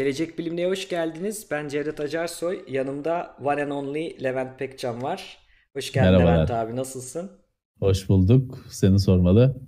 Gelecek Bilimliğe hoş geldiniz. Ben Cevdet Acarsoy. Yanımda one and only Levent Pekcan var. Hoş geldin Merhabalar. Levent abi. Nasılsın? Hoş bulduk. Seni sormalı.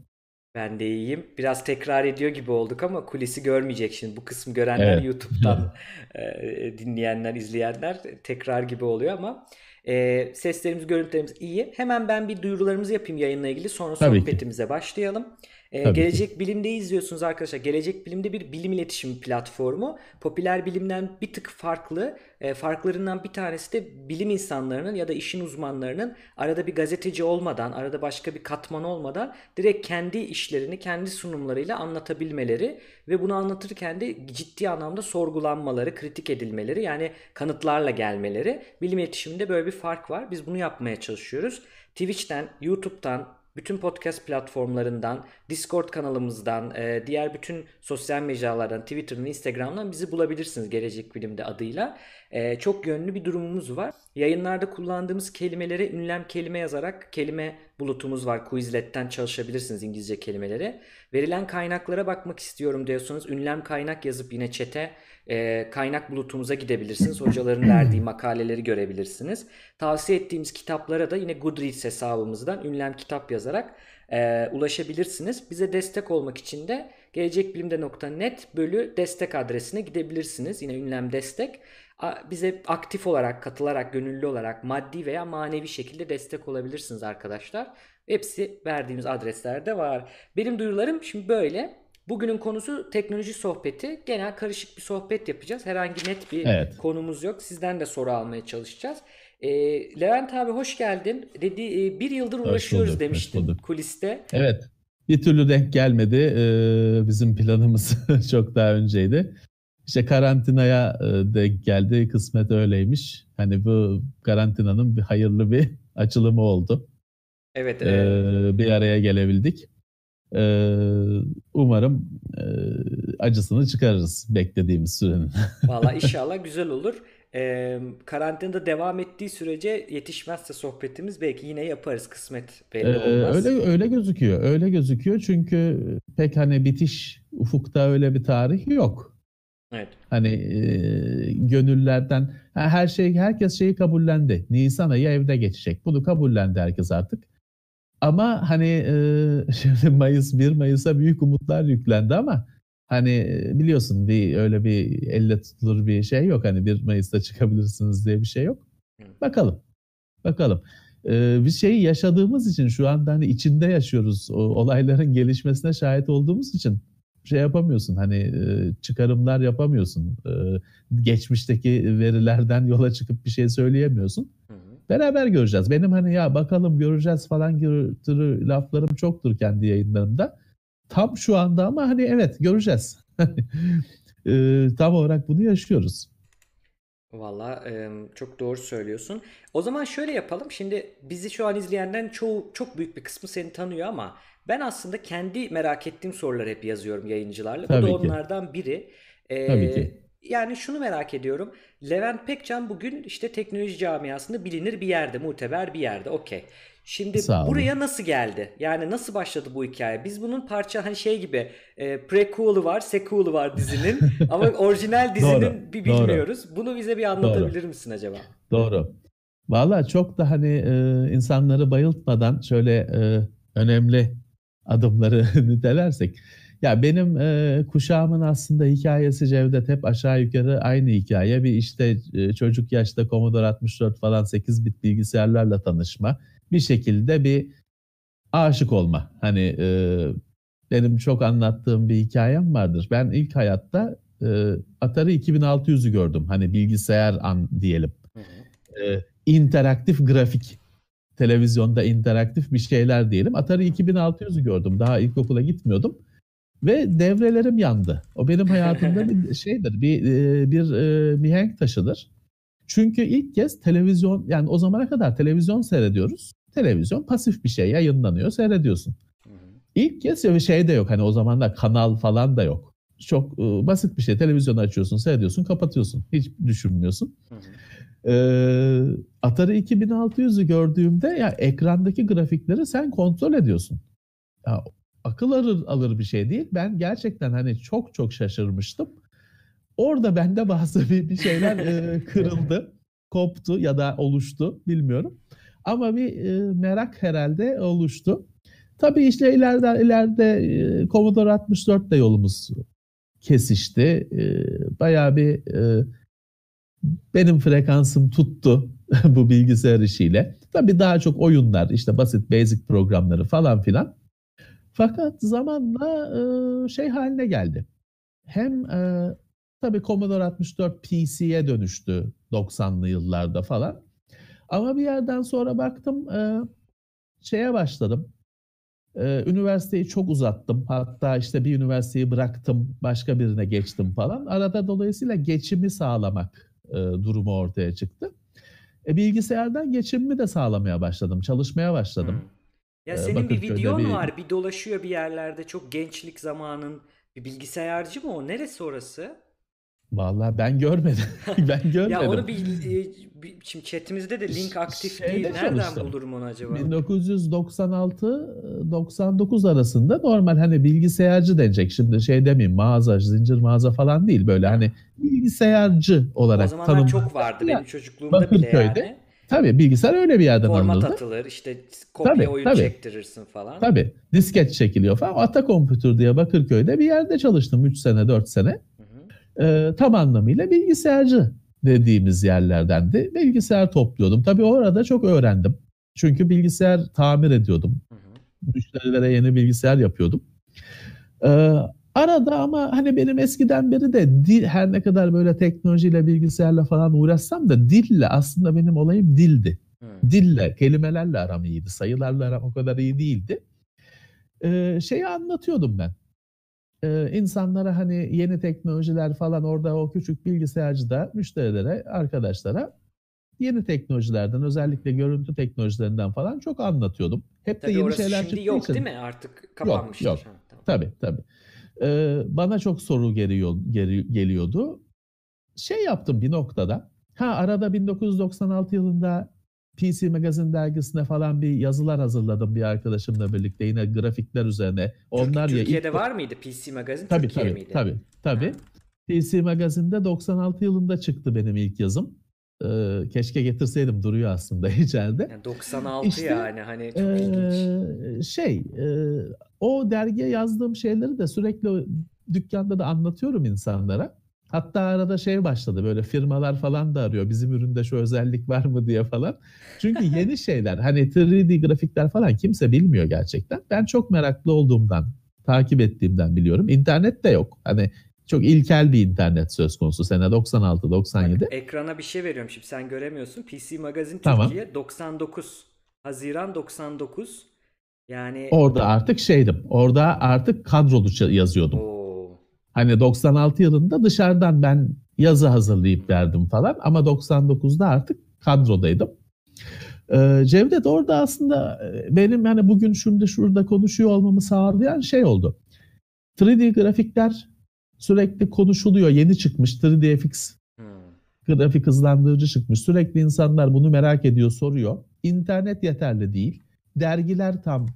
Ben de iyiyim. Biraz tekrar ediyor gibi olduk ama kulisi görmeyecek şimdi. Bu kısmı görenler Evet. YouTube'dan e, dinleyenler, izleyenler tekrar gibi oluyor ama e, seslerimiz, görüntülerimiz iyi. Hemen ben bir duyurularımızı yapayım yayınla ilgili. Sonra Tabii ki. sohbetimize başlayalım. E, Tabii ki. Gelecek Bilim'de izliyorsunuz arkadaşlar. Gelecek Bilim'de bir bilim iletişimi platformu. Popüler bilimden bir tık farklı. E, farklarından bir tanesi de bilim insanlarının ya da işin uzmanlarının arada bir gazeteci olmadan, arada başka bir katman olmadan direkt kendi işlerini kendi sunumlarıyla anlatabilmeleri ve bunu anlatırken de ciddi anlamda sorgulanmaları, kritik edilmeleri yani kanıtlarla gelmeleri. Bilim iletişiminde böyle bir fark var. Biz bunu yapmaya çalışıyoruz. Twitch'ten, YouTube'dan, bütün podcast platformlarından, Discord kanalımızdan, e, diğer bütün sosyal mecralardan, Twitter'dan, Instagram'dan bizi bulabilirsiniz Gelecek Bilim'de adıyla. E, Çok yönlü bir durumumuz var. Yayınlarda kullandığımız kelimeleri ünlem kelime yazarak kelime bulutumuz var. Quizlet'ten çalışabilirsiniz İngilizce kelimeleri. Verilen kaynaklara bakmak istiyorum diyorsanız ünlem kaynak yazıp yine chat'e e, kaynak bulutumuza gidebilirsiniz. Hocaların verdiği makaleleri görebilirsiniz. Tavsiye ettiğimiz kitaplara da yine Goodreads hesabımızdan ünlem kitap yazarak e, ulaşabilirsiniz. Bize destek olmak için de gelecekbilimde.net bölü destek adresine gidebilirsiniz. Yine ünlem destek. Bize aktif olarak, katılarak, gönüllü olarak maddi veya manevi şekilde destek olabilirsiniz arkadaşlar. Hepsi verdiğimiz adreslerde var. Benim duyurularım şimdi böyle. Bugünün konusu teknoloji sohbeti. Genel karışık bir sohbet yapacağız. Herhangi net bir Evet. konumuz yok. Sizden de soru almaya çalışacağız. Ee, Levent abi hoş geldin. Dedi e, bir yıldır Hoş uğraşıyoruz bulduk, demiştin kuliste. Evet. Bir türlü denk gelmedi. Ee, bizim planımız çok daha önceydi. İşte karantinaya e, denk geldi. Kısmet öyleymiş. Hani bu karantinanın bir hayırlı bir açılımı oldu. Evet, Ee, e, bir araya gelebildik. Ee, umarım e, acısını çıkarırız beklediğimiz sürenin. valla inşallah güzel olur. Ee, karantinada devam ettiği sürece yetişmezse sohbetimiz belki yine yaparız. Kısmet belli Ee, olmaz. öyle öyle gözüküyor. Öyle gözüküyor çünkü pek hani bitiş ufukta öyle bir tarih yok. Evet. Hani e, gönüllerden her şey herkes şeyi kabullendi. Nisan ayı evde geçecek. Bunu kabullendi herkes artık. Ama hani e, şimdi Mayıs 1 Mayıs'a büyük umutlar yüklendi ama hani e, biliyorsun bir öyle bir elle tutulur bir şey yok. Hani 1 Mayıs'ta çıkabilirsiniz diye bir şey yok. Bakalım. Bakalım. Ee, biz şeyi yaşadığımız için şu anda hani içinde yaşıyoruz. O olayların gelişmesine şahit olduğumuz için şey yapamıyorsun. Hani e, çıkarımlar yapamıyorsun. E, geçmişteki verilerden yola çıkıp bir şey söyleyemiyorsun. Hı hı. Beraber göreceğiz. Benim hani ya bakalım göreceğiz falan gibi laflarım çoktur kendi yayınlarımda. Tam şu anda ama hani evet göreceğiz. E, tam olarak bunu yaşıyoruz. Valla e, çok doğru söylüyorsun. O zaman şöyle yapalım. Şimdi bizi şu an izleyenlerin çoğu çok büyük bir kısmı seni tanıyor ama ben aslında kendi merak ettiğim soruları hep yazıyorum yayıncılarla. Bu da Tabii ki. onlardan biri. E, Tabii ki. Yani şunu merak ediyorum. Levent Pekcan bugün işte teknoloji camiasında bilinir bir yerde, muteber bir yerde. Okey. Şimdi buraya nasıl geldi? Yani nasıl başladı bu hikaye? Biz bunun parça hani şey gibi e, prequel'ı var, sequel'ı var dizinin ama orijinal dizinin Doğru, bir doğru. bilmiyoruz. Bunu bize bir anlatabilir misin acaba? Doğru. Valla çok da hani e, insanları bayıltmadan şöyle e, önemli adımları nitelersek. Ya benim e, kuşağımın aslında hikayesi Cevdet hep aşağı yukarı aynı hikaye. Bir işte e, çocuk yaşta Commodore 64 falan 8 bit bilgisayarlarla tanışma. Bir şekilde bir aşık olma. Hani e, benim çok anlattığım bir hikayem vardır. Ben ilk hayatta e, Atari 2600'ü gördüm. Hani bilgisayar an diyelim e, interaktif grafik televizyonda interaktif bir şeyler diyelim. Atari 2600'ü gördüm. Daha ilkokula gitmiyordum. Ve devrelerim yandı. O benim hayatımda bir şeydir, bir e, bir e, mihenk taşıdır. Çünkü ilk kez televizyon yani o zamana kadar televizyon seyrediyoruz. Televizyon pasif bir şey yayınlanıyor, seyrediyorsun. İlk kez bir şey de yok. Hani o zamanlar kanal falan da yok. Çok e, basit bir şey. Televizyonu açıyorsun, seyrediyorsun, kapatıyorsun. Hiç düşünmüyorsun. Hı hı. Ee, Atari 2600'ü gördüğümde ya ekrandaki grafikleri sen kontrol ediyorsun. Ya, akıl alır, bir şey değil. Ben gerçekten hani çok çok şaşırmıştım. Orada bende bazı bir, bir şeyler e, kırıldı, koptu ya da oluştu bilmiyorum. Ama bir e, merak herhalde oluştu. Tabii işte ileride ileride e, Commodore 64 de yolumuz kesişti. E, bayağı bir e, benim frekansım tuttu bu bilgisayar işiyle. Tabii daha çok oyunlar, işte basit basic programları falan filan. Fakat zamanla e, şey haline geldi. Hem e, tabii Commodore 64 PC'ye dönüştü 90'lı yıllarda falan. Ama bir yerden sonra baktım e, şeye başladım. E, üniversiteyi çok uzattım. Hatta işte bir üniversiteyi bıraktım, başka birine geçtim falan. Arada dolayısıyla geçimi sağlamak e, durumu ortaya çıktı. E, bilgisayardan geçimimi de sağlamaya başladım, çalışmaya başladım. Hmm. Ya senin bir videon bir... var, bir dolaşıyor bir yerlerde. Çok gençlik zamanın bir bilgisayarcı mı o? Neresi orası? Vallahi ben görmedim. ben görmedim. ya onu bir, e, bir şimdi chatimizde de link aktif Şeyde değil. Nereden çalıştım. bulurum onu acaba? 1996-99 arasında normal hani bilgisayarcı denecek. Şimdi şey demeyeyim mağaza, zincir mağaza falan değil. Böyle hani bilgisayarcı olarak O zamanlar tanım. çok vardı benim çocukluğumda Bakırköy'de, bile yani. Tabii bilgisayar öyle bir yerden Format alındı. atılır işte kopya tabii, oyun tabii. çektirirsin falan. Tabii disket çekiliyor falan. Ata Computer diye Bakırköy'de bir yerde çalıştım 3 sene 4 sene e, tam anlamıyla bilgisayarcı dediğimiz yerlerdendi. Bilgisayar topluyordum. Tabii orada çok öğrendim. Çünkü bilgisayar tamir ediyordum. Hı hı. Müşterilere yeni bilgisayar yapıyordum. Ee, arada ama hani benim eskiden beri de dil, her ne kadar böyle teknolojiyle bilgisayarla falan uğraşsam da dille aslında benim olayım dildi. Hı. Dille, kelimelerle aram iyiydi. Sayılarla aram o kadar iyi değildi. Ee, şeyi anlatıyordum ben e, insanlara hani yeni teknolojiler falan orada o küçük bilgisayarcıda müşterilere, arkadaşlara yeni teknolojilerden özellikle görüntü teknolojilerinden falan çok anlatıyordum. Hep tabii de yeni orası şeyler şimdi yok için. değil mi? Artık kapanmıştır. Yok, yok. Ha, tamam. Tabii tabii. Ee, bana çok soru geliyor, geri, geliyordu. Şey yaptım bir noktada. Ha arada 1996 yılında PC Magazine dergisine falan bir yazılar hazırladım bir arkadaşımla birlikte yine grafikler üzerine. Onlar Türkiye'de ya, ilk... var mıydı PC Magazine? Tabii Türkiye tabii, miydi? tabii tabii. PC Magazine'de 96 yılında çıktı benim ilk yazım. Ee, keşke getirseydim duruyor aslında içeride. Yani 96 işte, yani hani çok e, ilginç. Şey e, o dergiye yazdığım şeyleri de sürekli dükkanda da anlatıyorum insanlara. Hatta arada şey başladı böyle firmalar falan da arıyor. Bizim üründe şu özellik var mı diye falan. Çünkü yeni şeyler hani 3D grafikler falan kimse bilmiyor gerçekten. Ben çok meraklı olduğumdan, takip ettiğimden biliyorum. İnternet de yok. Hani çok ilkel bir internet söz konusu sene 96-97. Bak, ekrana bir şey veriyorum şimdi sen göremiyorsun. PC Magazine tamam. Türkiye 99 Haziran 99 yani orada artık şeydim. Orada artık kadrolu yazıyordum. Oo Hani 96 yılında dışarıdan ben yazı hazırlayıp verdim falan ama 99'da artık kadrodaydım. Ee, Cevdet orada aslında e, benim yani bugün şimdi şurada konuşuyor olmamı sağlayan şey oldu. 3D grafikler sürekli konuşuluyor. Yeni çıkmış 3DFX hmm. grafik hızlandırıcı çıkmış. Sürekli insanlar bunu merak ediyor, soruyor. İnternet yeterli değil. Dergiler tam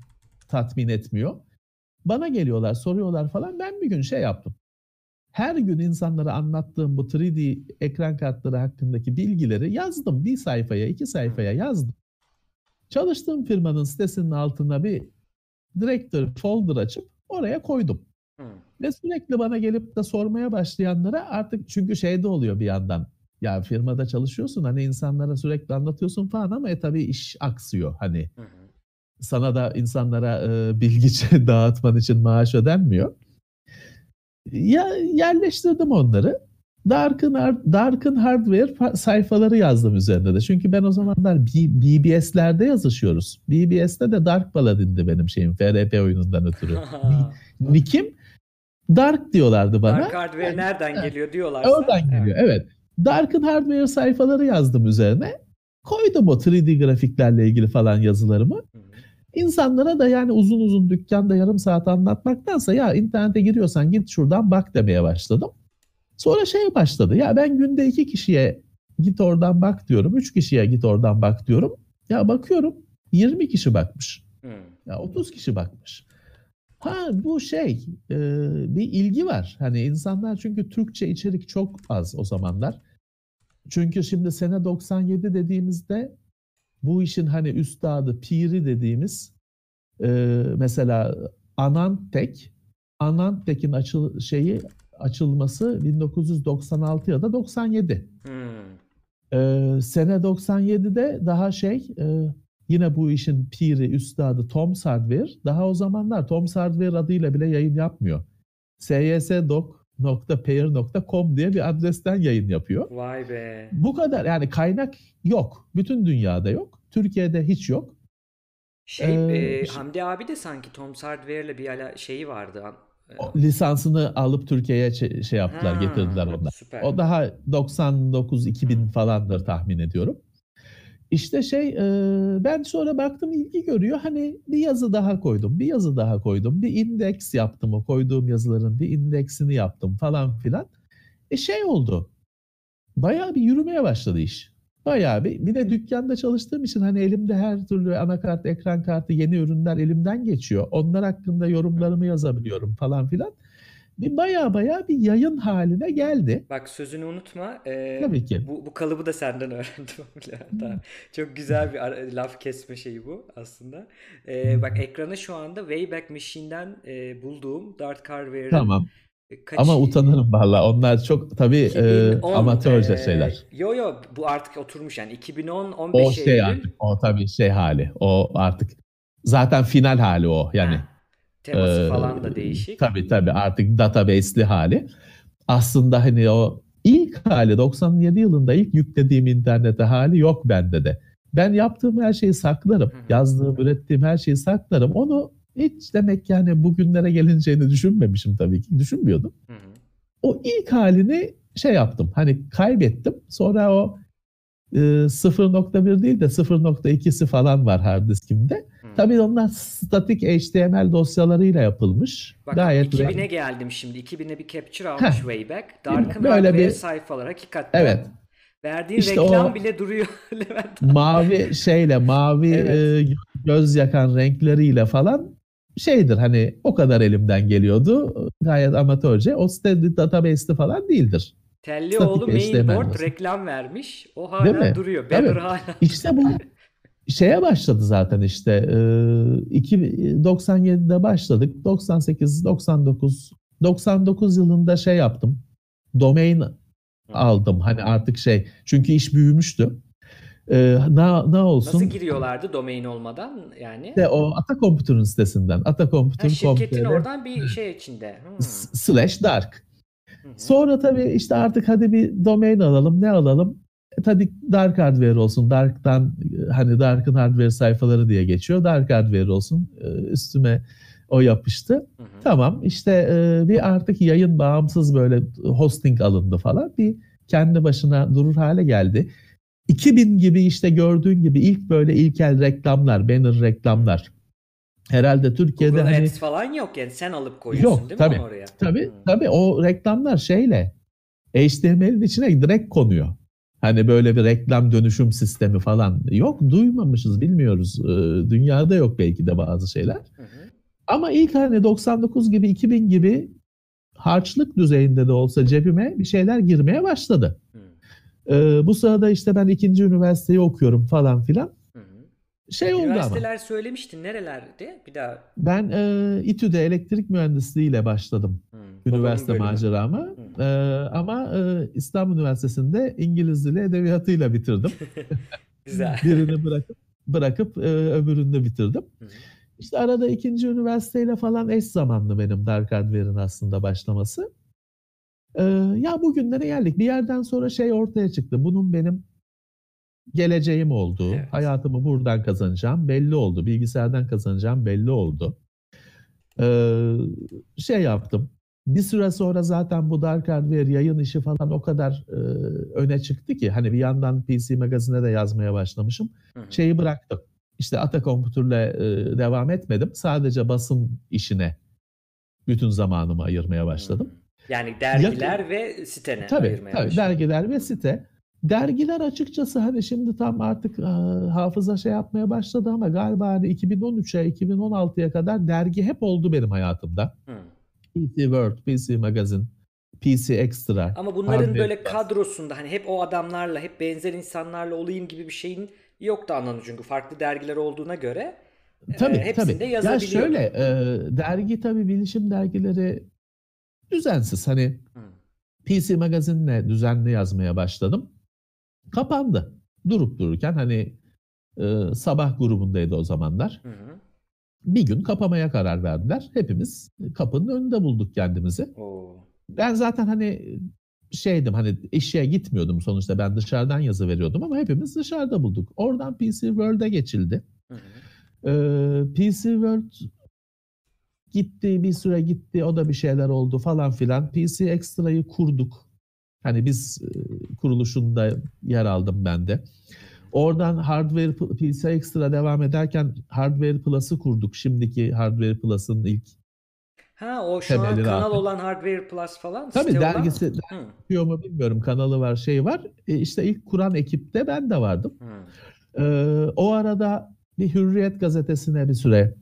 tatmin etmiyor. Bana geliyorlar, soruyorlar falan. Ben bir gün şey yaptım her gün insanlara anlattığım bu 3D ekran kartları hakkındaki bilgileri yazdım. Bir sayfaya, iki sayfaya yazdım. Çalıştığım firmanın sitesinin altına bir directory folder açıp oraya koydum. Hmm. Ve sürekli bana gelip de sormaya başlayanlara artık çünkü şey de oluyor bir yandan. Ya firmada çalışıyorsun hani insanlara sürekli anlatıyorsun falan ama e tabii iş aksıyor hani. Hı Sana da insanlara e, bilgi dağıtman için maaş ödenmiyor ya yerleştirdim onları. Dark'ın Dark'ın hardware sayfaları yazdım üzerinde de. Çünkü ben o zamanlar BBS'lerde yazışıyoruz. BBS'te de Dark Paladin'di benim şeyim FRP oyunundan ötürü. Nick'im Dark diyorlardı bana. Dark hardware yani, nereden geliyor diyorlar. Oradan geliyor evet. Dark'ın hardware sayfaları yazdım üzerine. Koydum o 3D grafiklerle ilgili falan yazılarımı. İnsanlara da yani uzun uzun dükkanda yarım saat anlatmaktansa ya internete giriyorsan git şuradan bak demeye başladım. Sonra şey başladı ya ben günde iki kişiye git oradan bak diyorum. Üç kişiye git oradan bak diyorum. Ya bakıyorum 20 kişi bakmış. Hmm. Ya 30 kişi bakmış. Ha bu şey e, bir ilgi var. Hani insanlar çünkü Türkçe içerik çok az o zamanlar. Çünkü şimdi sene 97 dediğimizde bu işin hani üstadı, piri dediğimiz e, mesela Anantek, Anantek'in açıl şeyi açılması 1996 ya da 97. Hmm. Ee, sene 97'de daha şey e, yine bu işin piri, üstadı Tom Hardware. Daha o zamanlar Tom Hardware adıyla bile yayın yapmıyor. syesdoc.pair.com diye bir adresten yayın yapıyor. Vay be. Bu kadar yani kaynak yok. Bütün dünyada yok. Türkiye'de hiç yok. Şey, ee, e, Hamdi abi de sanki Tom Hardware'le bir ala şeyi vardı. O, lisansını alıp Türkiye'ye şey yaptılar, ha, getirdiler onlar. Süper. O daha 99-2000 falandır tahmin ediyorum. İşte şey ben sonra baktım ilgi görüyor. Hani bir yazı daha koydum, bir yazı daha koydum. Bir indeks yaptım o koyduğum yazıların bir indeksini yaptım falan filan. E şey oldu. Bayağı bir yürümeye başladı iş. Bayağı bir. Bir de dükkanda çalıştığım için hani elimde her türlü anakart, ekran kartı, yeni ürünler elimden geçiyor. Onlar hakkında yorumlarımı yazabiliyorum falan filan bir baya baya bir yayın haline geldi. Bak sözünü unutma. Ee, Tabii ki. Bu, bu kalıbı da senden öğrendim. Çok güzel bir laf kesme şeyi bu aslında. Ee, bak ekrana şu anda Wayback Machine'den e, bulduğum Dart Carver'ın Tamam. Kaç... Ama utanırım valla. Onlar çok tabii 2010, e, amatörce e, şeyler. Yo yo bu artık oturmuş yani 2010 15 O şey Eylül. artık o tabii şey hali. O artık zaten final hali o yani. Ha. Teması ee, falan da değişik. Tabii tabii artık database'li hali. Aslında hani o ilk hali 97 yılında ilk yüklediğim internete hali yok bende de. Ben yaptığım her şeyi saklarım. Hı-hı. Yazdığım, ürettiğim her şeyi saklarım. Onu hiç demek yani bugünlere gelineceğini düşünmemişim tabii ki. Düşünmüyordum. Hı-hı. O ilk halini şey yaptım. Hani kaybettim. Sonra o e, 0.1 değil de 0.2'si falan var hard diskimde. Tabii onlar statik HTML dosyalarıyla yapılmış. Bak Gayet 2000'e geldim şimdi. 2000'e bir capture almış Heh. Wayback. Dark'ın böyle bir sayfalar hakikaten. Evet. Verdiğin işte reklam o bile duruyor Levent. Mavi şeyle, mavi evet. e, göz yakan renkleriyle falan şeydir hani o kadar elimden geliyordu. Gayet amatörce. O site database'li falan değildir. Tellioğlu mainboard reklam vermiş. O hala duruyor. Banner hala. İşte bu şeye başladı zaten işte e, 97'de başladık 98 99 99 yılında şey yaptım domain aldım hani artık şey çünkü iş büyümüştü ee, ne, ne olsun? Nasıl giriyorlardı domain olmadan yani? De o Ata Computer'ın sitesinden. Ata Computer. şirketin oradan bir şey içinde. Hmm. Slash dark. Hı hı. Sonra tabii işte artık hadi bir domain alalım. Ne alalım? E, tabii Dark Hardware olsun. Dark'tan hani Dark'ın hardware sayfaları diye geçiyor. Dark Hardware olsun. E, üstüme o yapıştı. Hı hı. Tamam işte e, bir artık yayın bağımsız böyle hosting alındı falan. Bir kendi başına durur hale geldi. 2000 gibi işte gördüğün gibi ilk böyle ilkel reklamlar, banner reklamlar. Herhalde Türkiye'de Google hani... Ads falan yok yani sen alıp koyuyorsun yok, değil tabii, mi oraya? Tabii hmm. tabii o reklamlar şeyle HTML'in içine direkt konuyor. Hani böyle bir reklam dönüşüm sistemi falan yok. Duymamışız, bilmiyoruz. Ee, dünyada yok belki de bazı şeyler. Hı hı. Ama ilk hani 99 gibi 2000 gibi harçlık düzeyinde de olsa cebime bir şeyler girmeye başladı. Hı. Ee, bu sırada işte ben ikinci üniversiteyi okuyorum falan filan. Şey oldu ama. Üniversiteler söylemiştin nerelerde? Bir daha. Ben e, İTÜ'de elektrik mühendisliğiyle başladım. Hı. Üniversite maceramı. Ee, ama e, İstanbul Üniversitesi'nde İngiliz dili edebiyatıyla bitirdim. Güzel. Birini bırakıp bırakıp e, öbürünü bitirdim. Hı İşte arada ikinci üniversiteyle falan eş zamanlı benim Dark Hardware'in aslında başlaması. Ee, ya bugünlere geldik. Bir yerden sonra şey ortaya çıktı. Bunun benim geleceğim oldu. Evet. Hayatımı buradan kazanacağım belli oldu. Bilgisayardan kazanacağım belli oldu. Ee, şey yaptım bir süre sonra zaten bu Dark Hardware yayın işi falan o kadar e, öne çıktı ki hani bir yandan PC Magazine'e de yazmaya başlamışım. Hı hı. Şeyi bıraktım. İşte Ata Computer'le e, devam etmedim. Sadece basın işine bütün zamanımı ayırmaya başladım. Yani dergiler ya, ve sitene tabii, ayırmaya tabii, başladım. dergiler ve site. Dergiler açıkçası hani şimdi tam artık e, hafıza şey yapmaya başladı ama galiba hani 2013'e 2016'ya kadar dergi hep oldu benim hayatımda. Hı. PC World, PC Magazine, PC Extra. Ama bunların böyle Plus. kadrosunda hani hep o adamlarla, hep benzer insanlarla olayım gibi bir şeyin yoktu anlamı çünkü farklı dergiler olduğuna göre Tabii e, hepsinde tabii. Ya şöyle e, dergi tabii bilişim dergileri düzensiz. Hani Hı. PC Magazine'le düzenli yazmaya başladım. Kapandı. Durup dururken hani e, sabah grubundaydı o zamanlar. Hı hı. Bir gün kapamaya karar verdiler. Hepimiz kapının önünde bulduk kendimizi. Oo. Ben zaten hani şeydim hani işe gitmiyordum sonuçta ben dışarıdan yazı veriyordum ama hepimiz dışarıda bulduk. Oradan PC World'e geçildi. Hı hı. Ee, PC World gitti bir süre gitti o da bir şeyler oldu falan filan. PC Extra'yı kurduk. Hani biz e, kuruluşunda yer aldım ben de. Oradan Hardware PC Extra devam ederken Hardware Plus'ı kurduk. Şimdiki Hardware Plus'ın ilk Ha o şu an kanal attık. olan Hardware Plus falan tabii site olan- dergisi Hı. yapıyor mu bilmiyorum kanalı var şey var. E, işte ilk kuran ekipte ben de vardım. Hı. Ee, o arada bir Hürriyet gazetesine bir süre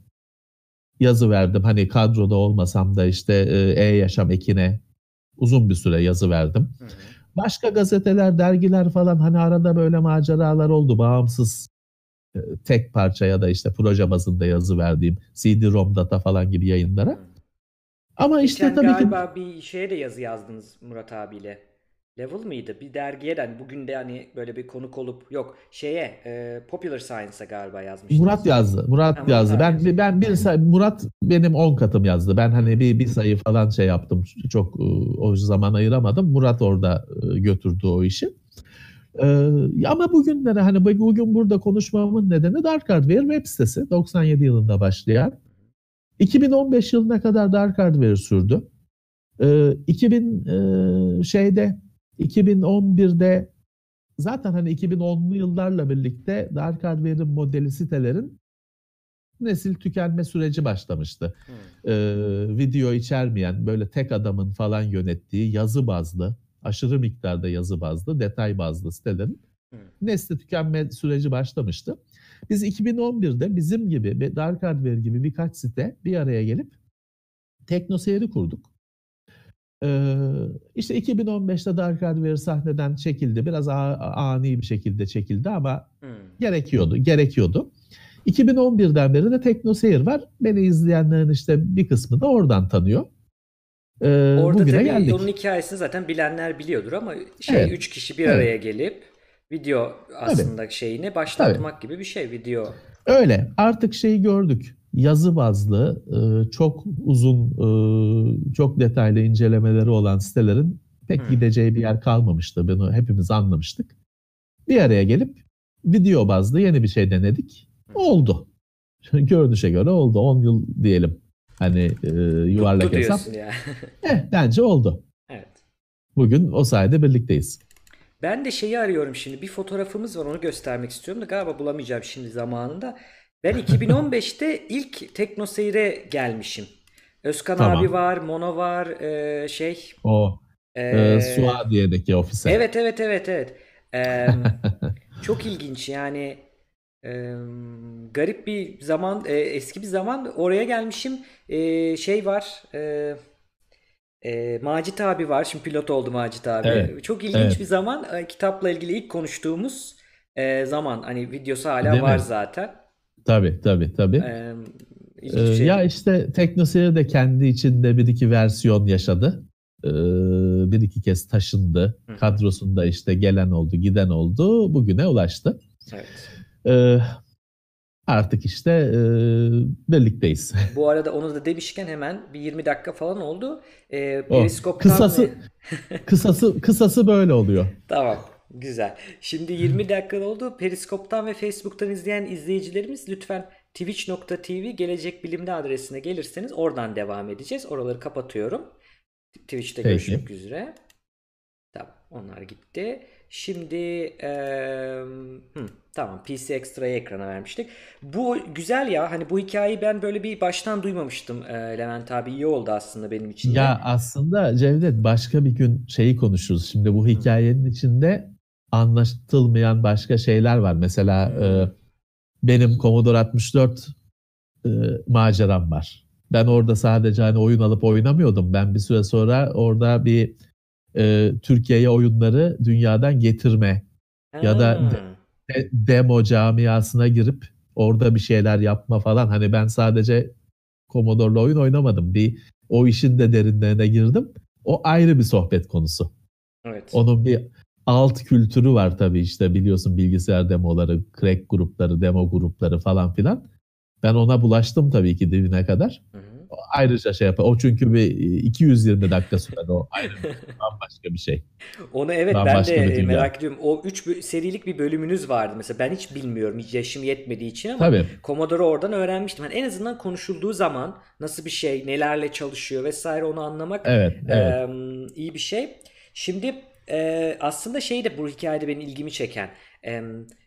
yazı verdim. Hani kadroda olmasam da işte e, E-Yaşam ekine uzun bir süre yazı verdim. Hı hı. Başka gazeteler, dergiler falan hani arada böyle maceralar oldu. Bağımsız e, tek parça ya da işte proje bazında yazı verdiğim CD-ROM data falan gibi yayınlara. Ama işte Geçen tabii ki galiba bir şeye de yazı yazdınız Murat abiyle. Level mıydı? Bir dergiye de hani bugün de hani böyle bir konuk olup yok şeye e, Popular Science'a galiba yazmıştınız. Murat yazdı. Murat Ha, Murat yazdı. abi Ben ben bir say- Murat benim 10 katım yazdı. Ben hani bir bir sayı falan şey yaptım. Çok e, o zaman ayıramadım. Murat orada e, götürdü o işi. E, ama bugünlere hani bu- bugün burada konuşmamın nedeni Dark Hardware web sitesi 97 yılında başlayan. 2015 yılına kadar Dark Hardware sürdü. E, 2000 e, şeyde 2011'de zaten hani 2010'lu yıllarla birlikte Dark Hardware'in modeli sitelerin nesil tükenme süreci başlamıştı. Hı. Ee, video içermeyen böyle tek adamın falan yönettiği yazı bazlı, aşırı miktarda yazı bazlı, detay bazlı sitelerin Hı. nesli tükenme süreci başlamıştı. Biz 2011'de bizim gibi ve Dark Hardware gibi birkaç site bir araya gelip TeknoSeyir'i kurduk. Ee, işte 2015'te Dark Hardware sahneden çekildi. Biraz ani bir şekilde çekildi ama Hı. gerekiyordu, gerekiyordu. 2011'den beri de TeknoSeyir var. Beni izleyenlerin işte bir kısmı da oradan tanıyor. Ee, Orada bugüne tabii geldik. onun hikayesini zaten bilenler biliyordur ama şey Evet. üç kişi bir Evet. araya gelip video aslında şeyini başlatmak gibi bir şey video. Öyle. Artık şeyi gördük. Yazı bazlı, e, çok uzun, e, çok detaylı incelemeleri olan sitelerin pek Hı. gideceği bir yer kalmamıştı. Bunu hepimiz anlamıştık. Bir araya gelip video bazlı yeni bir şey denedik. Oldu. Görünüşe göre oldu. 10 yıl diyelim. Hani e, yuvarlak Tuttu hesap. ya. Eh, bence oldu. evet. Bugün o sayede birlikteyiz. Ben de şeyi arıyorum şimdi. Bir fotoğrafımız var onu göstermek istiyorum da galiba bulamayacağım şimdi zamanında. Ben 2015'te ilk Tekno Seyir'e gelmişim. Özkan Tamam. abi var, Mono var, e, şey. O e, e, Suadiye'deki ofise. Evet evet evet evet. E, çok ilginç yani. e, garip bir zaman, e, eski bir zaman. Oraya gelmişim. E, şey var. E, e, Macit abi var. Şimdi pilot oldu Macit abi. Evet, Çok ilginç evet. bir zaman. E, kitapla ilgili ilk konuştuğumuz e, zaman. Hani videosu hala Değil mi? var zaten. Tabii tabii tabii. Ee, bir şey. ya işte TeknoSeyir de kendi içinde bir iki versiyon yaşadı. Ee, bir iki kez taşındı. Hı. Kadrosunda işte gelen oldu, giden oldu. Bugüne ulaştı. Evet. Ee, artık işte e, birlikteyiz. Bu arada onu da demişken hemen bir 20 dakika falan oldu. E, O Periskop'tan kısası kısası kısası böyle oluyor. Tamam. Güzel. Şimdi 20 dakika oldu. Periskop'tan ve Facebook'tan izleyen izleyicilerimiz lütfen twitch.tv gelecek bilimde adresine gelirseniz oradan devam edeceğiz. Oraları kapatıyorum. Twitch'te Peki. görüşmek üzere. Tamam. Onlar gitti. Şimdi eee, hı, tamam PC Extra'yı ekrana vermiştik. Bu güzel ya. Hani bu hikayeyi ben böyle bir baştan duymamıştım eee, Levent abi. iyi oldu aslında benim için. Ya aslında Cevdet başka bir gün şeyi konuşuruz. Şimdi bu hikayenin içinde anlaşılmayan başka şeyler var. Mesela e, benim Commodore 64 e, maceram var. Ben orada sadece hani oyun alıp oynamıyordum. Ben bir süre sonra orada bir e, Türkiye'ye oyunları dünyadan getirme ya da de, demo camiasına girip orada bir şeyler yapma falan. Hani ben sadece Commodore'la oyun oynamadım. Bir o işin de derinlerine girdim. O ayrı bir sohbet konusu. Evet. Onun bir alt kültürü var tabii işte biliyorsun bilgisayar demoları, crack grupları, demo grupları falan filan. Ben ona bulaştım tabii ki dibine kadar. Hı hı. Ayrıca şey yapar. O çünkü bir 220 dakika sürer o ayrı bambaşka bir şey. Onu evet bambaşka ben de merak ediyorum. O 3 serilik bir bölümünüz vardı mesela. Ben hiç bilmiyorum. Hiç yaşım yetmediği için ama Tabii. Commodore'u oradan öğrenmiştim. Yani en azından konuşulduğu zaman nasıl bir şey, nelerle çalışıyor vesaire onu anlamak evet, evet. E, iyi bir şey. Şimdi e, aslında şey de bu hikayede benim ilgimi çeken. E,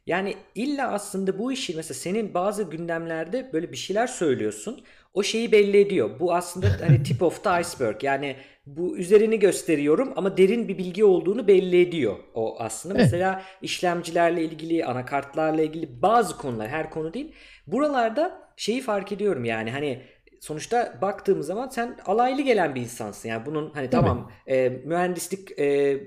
yani illa aslında bu işi mesela senin bazı gündemlerde böyle bir şeyler söylüyorsun. O şeyi belli ediyor. Bu aslında hani tip of the iceberg. Yani bu üzerini gösteriyorum ama derin bir bilgi olduğunu belli ediyor o aslında. Mesela işlemcilerle ilgili, anakartlarla ilgili bazı konular, her konu değil. Buralarda şeyi fark ediyorum yani hani sonuçta baktığımız zaman sen alaylı gelen bir insansın. Yani bunun hani Tabii. tamam e, mühendislik e,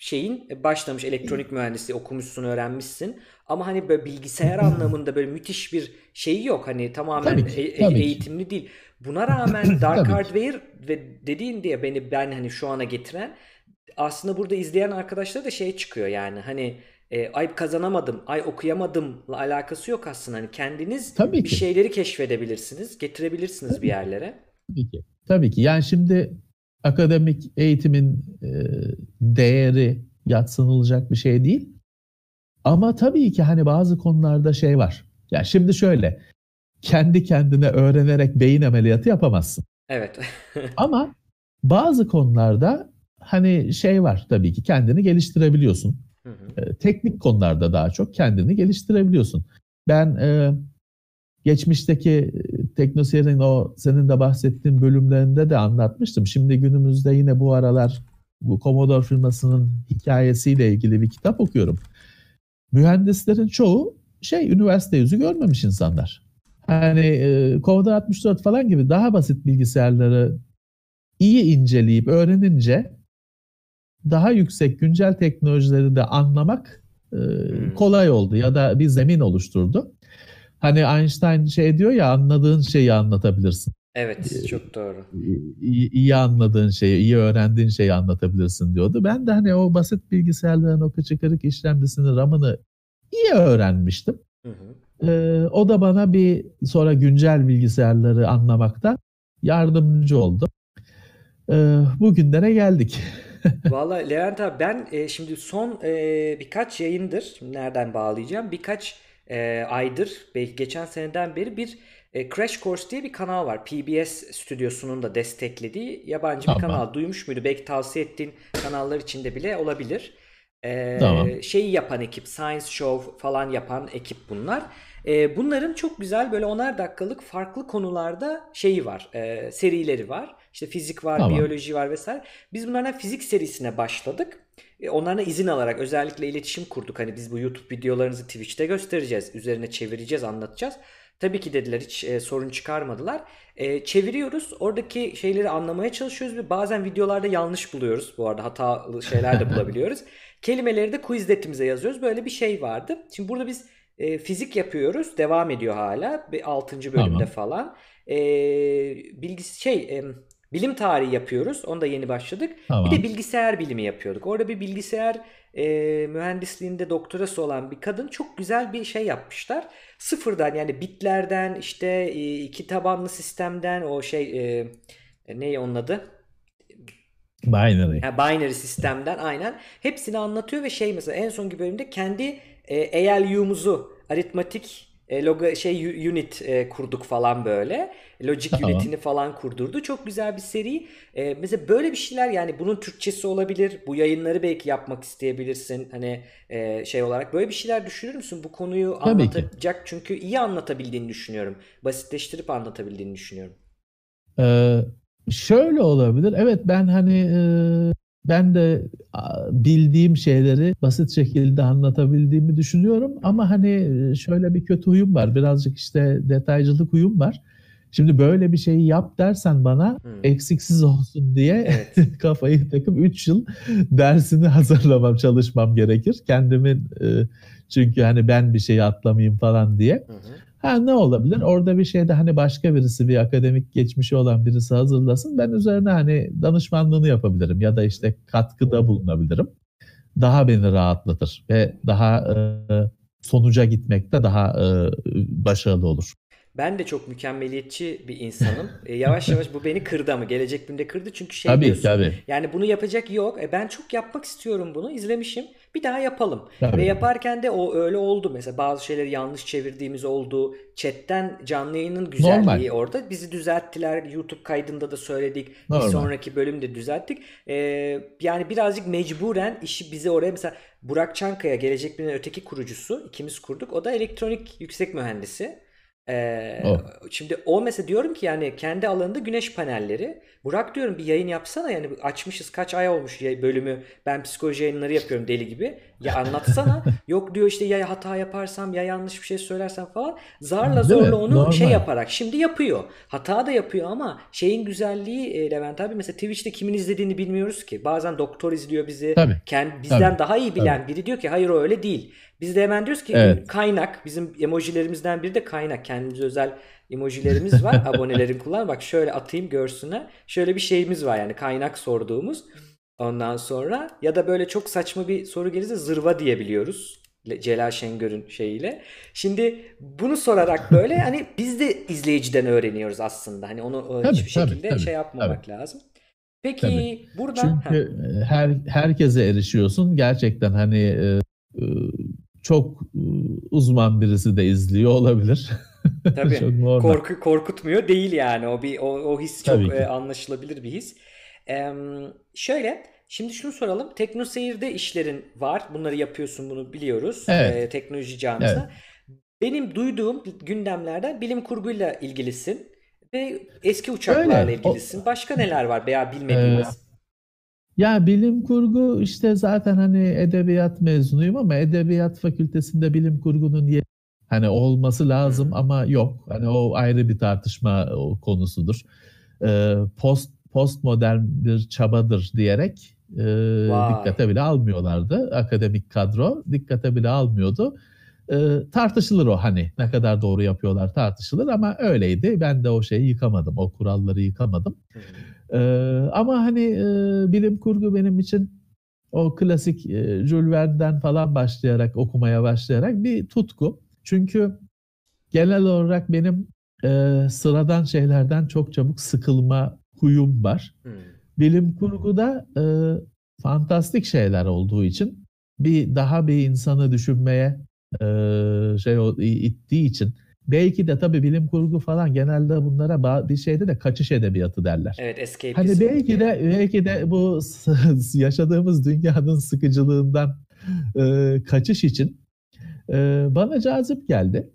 şeyin e, başlamış elektronik mühendisliği okumuşsun öğrenmişsin ama hani böyle bilgisayar anlamında böyle müthiş bir şeyi yok hani tamamen tabii ki, e- tabii eğitimli ki. değil. Buna rağmen Dark Hardware ve dediğin diye beni ben hani şu ana getiren aslında burada izleyen arkadaşlar da şey çıkıyor yani hani e, ay kazanamadım, ay okuyamadımla alakası yok aslında. Hani kendiniz Tabii bir ki. şeyleri keşfedebilirsiniz, getirebilirsiniz Tabii. bir yerlere. Tabii ki. Tabii ki. Yani şimdi akademik eğitimin e, değeri yatsınılacak bir şey değil. Ama tabii ki hani bazı konularda şey var. Ya yani şimdi şöyle kendi kendine öğrenerek beyin ameliyatı yapamazsın. Evet. Ama bazı konularda hani şey var tabii ki kendini geliştirebiliyorsun. Hı hı. E, teknik konularda daha çok kendini geliştirebiliyorsun. Ben e, geçmişteki teknoseyir'in o senin de bahsettiğin bölümlerinde de anlatmıştım. Şimdi günümüzde yine bu aralar bu Commodore firmasının hikayesiyle ilgili bir kitap okuyorum. Mühendislerin çoğu şey üniversite yüzü görmemiş insanlar. Hani e, Commodore 64 falan gibi daha basit bilgisayarları iyi inceleyip öğrenince daha yüksek güncel teknolojileri de anlamak e, hmm. kolay oldu ya da bir zemin oluşturdu. Hani Einstein şey diyor ya anladığın şeyi anlatabilirsin. Evet ee, çok doğru. İyi, iyi anladığın şeyi, iyi öğrendiğin şeyi anlatabilirsin diyordu. Ben de hani o basit bilgisayarların o küçük kırık işlemcisini, RAM'ını iyi öğrenmiştim. Hı hı. Ee, o da bana bir sonra güncel bilgisayarları anlamakta yardımcı oldu. Ee, bugünlere geldik. Valla Levent abi ben e, şimdi son e, birkaç yayındır nereden bağlayacağım birkaç e, aydır belki geçen seneden beri bir e, Crash Course diye bir kanal var. PBS stüdyosunun da desteklediği yabancı tamam. bir kanal. Duymuş muydu? Belki tavsiye ettiğin kanallar içinde bile olabilir. E, tamam. Şeyi yapan ekip, Science Show falan yapan ekip bunlar. E, bunların çok güzel böyle onar dakikalık farklı konularda şeyi var, e, serileri var. İşte fizik var, tamam. biyoloji var vesaire. Biz bunlardan fizik serisine başladık. E, onlarla izin alarak özellikle iletişim kurduk. Hani biz bu YouTube videolarınızı Twitch'te göstereceğiz. Üzerine çevireceğiz, anlatacağız. Tabii ki dediler hiç e, sorun çıkarmadılar. E, çeviriyoruz. Oradaki şeyleri anlamaya çalışıyoruz ve bazen videolarda yanlış buluyoruz. Bu arada hatalı şeyler de bulabiliyoruz. Kelimeleri de quizletimize yazıyoruz. Böyle bir şey vardı. Şimdi burada biz e, fizik yapıyoruz. Devam ediyor hala. Bir 6. bölümde tamam. falan. E, bilgisi şey e, bilim tarihi yapıyoruz. Onu da yeni başladık. Tamam. Bir de bilgisayar bilimi yapıyorduk. Orada bir bilgisayar e, mühendisliğinde doktorası olan bir kadın çok güzel bir şey yapmışlar. Sıfırdan yani bitlerden işte e, iki tabanlı sistemden o şey e, ne onun adı? Binary. Yani binary sistemden aynen. Hepsini anlatıyor ve şey mesela en sonki bölümde kendi e, ALU'muzu aritmatik e, logo şey unit e, kurduk falan böyle. Logic tamam. unitini falan kurdurdu. Çok güzel bir seri. E, mesela böyle bir şeyler yani bunun Türkçesi olabilir. Bu yayınları belki yapmak isteyebilirsin. Hani e, şey olarak böyle bir şeyler düşünür müsün? Bu konuyu Tabii anlatacak ki. çünkü iyi anlatabildiğini düşünüyorum. Basitleştirip anlatabildiğini düşünüyorum. Ee, şöyle olabilir. Evet ben hani e, ben de bildiğim şeyleri basit şekilde anlatabildiğimi düşünüyorum ama hani şöyle bir kötü huyum var. Birazcık işte detaycılık huyum var. Şimdi böyle bir şeyi yap dersen bana hmm. eksiksiz olsun diye evet. kafayı takıp 3 yıl dersini hazırlamam, çalışmam gerekir. Kendimin çünkü hani ben bir şeyi atlamayayım falan diye. Hı Ha ne olabilir? Orada bir şeyde hani başka birisi bir akademik geçmişi olan birisi hazırlasın. Ben üzerine hani danışmanlığını yapabilirim ya da işte katkıda bulunabilirim. Daha beni rahatlatır ve daha e, sonuca gitmekte daha e, başarılı olur. Ben de çok mükemmeliyetçi bir insanım. E, yavaş yavaş bu beni kırdı ama gelecek günde kırdı çünkü şey tabii, diyorsun. Tabii. Yani bunu yapacak yok. E, ben çok yapmak istiyorum bunu. İzlemişim. Bir daha yapalım. Tabii. Ve yaparken de o öyle oldu. Mesela bazı şeyleri yanlış çevirdiğimiz oldu. Chatten canlı yayının güzelliği Normal. orada. Bizi düzelttiler. YouTube kaydında da söyledik. Normal. Bir sonraki bölümde düzelttik. Ee, yani birazcık mecburen işi bize oraya mesela Burak Çankaya Gelecek Bilim'in öteki kurucusu. ikimiz kurduk. O da elektronik yüksek mühendisi. Ee, oh. Şimdi o mesela diyorum ki yani kendi alanında güneş panelleri. Burak diyorum bir yayın yapsana yani açmışız kaç ay olmuş bölümü. Ben psikoloji yayınları yapıyorum deli gibi. Ya anlatsana. Yok diyor işte ya hata yaparsam ya yanlış bir şey söylersem falan. Zarla zorla onu Normal. şey yaparak şimdi yapıyor. Hata da yapıyor ama şeyin güzelliği e, Levent abi mesela Twitch'te kimin izlediğini bilmiyoruz ki. Bazen doktor izliyor bizi. Tabii. Kendi, bizden Tabii. daha iyi bilen Tabii. biri diyor ki hayır o öyle değil. Biz de hemen diyoruz ki evet. kaynak bizim emojilerimizden biri de kaynak. Kendimize özel emojilerimiz var. Abonelerin kullan. Bak şöyle atayım görsünler. Şöyle bir şeyimiz var yani kaynak sorduğumuz. Ondan sonra ya da böyle çok saçma bir soru gelirse zırva diyebiliyoruz. Celal Şengör'ün şeyiyle. Şimdi bunu sorarak böyle hani biz de izleyiciden öğreniyoruz aslında. Hani onu tabii, hiçbir tabii, şekilde tabii, şey yapmamak tabii. lazım. Peki tabii. buradan çünkü ha. her herkese erişiyorsun. Gerçekten hani e, e, çok e, uzman birisi de izliyor olabilir. Tabii. çok Korku korkutmuyor değil yani. O bir o, o his çok e, anlaşılabilir bir his. Ee, şöyle şimdi şunu soralım. Tekno Seyir'de işlerin var. Bunları yapıyorsun bunu biliyoruz. Evet. Ee, teknoloji camiasında. Evet. Benim duyduğum gündemlerden bilim kurguyla ilgilisin ve eski uçaklarla Öyle. ilgilisin. Başka neler var veya bilmediğimiz? Ee, ya bilim kurgu işte zaten hani edebiyat mezunuyum ama edebiyat fakültesinde bilim kurgunun yeri hani olması lazım ama yok. Hani o ayrı bir tartışma konusudur. Ee, post postmodern bir çabadır diyerek e, dikkate bile almıyorlardı. Akademik kadro dikkate bile almıyordu. E, tartışılır o hani ne kadar doğru yapıyorlar tartışılır ama öyleydi. Ben de o şeyi yıkamadım, o kuralları yıkamadım. E, ama hani e, bilim kurgu benim için o klasik e, Jules Verne'den falan başlayarak okumaya başlayarak bir tutku. Çünkü genel olarak benim e, sıradan şeylerden çok çabuk sıkılma huyum var. Hmm. Bilim kurguda e, fantastik şeyler olduğu için bir daha bir insanı düşünmeye e, şey ittiği için belki de tabii bilim kurgu falan genelde bunlara bir şeyde de kaçış edebiyatı derler. Evet, escapism. Hani belki de belki de bu yaşadığımız dünyanın sıkıcılığından e, kaçış için e, bana cazip geldi.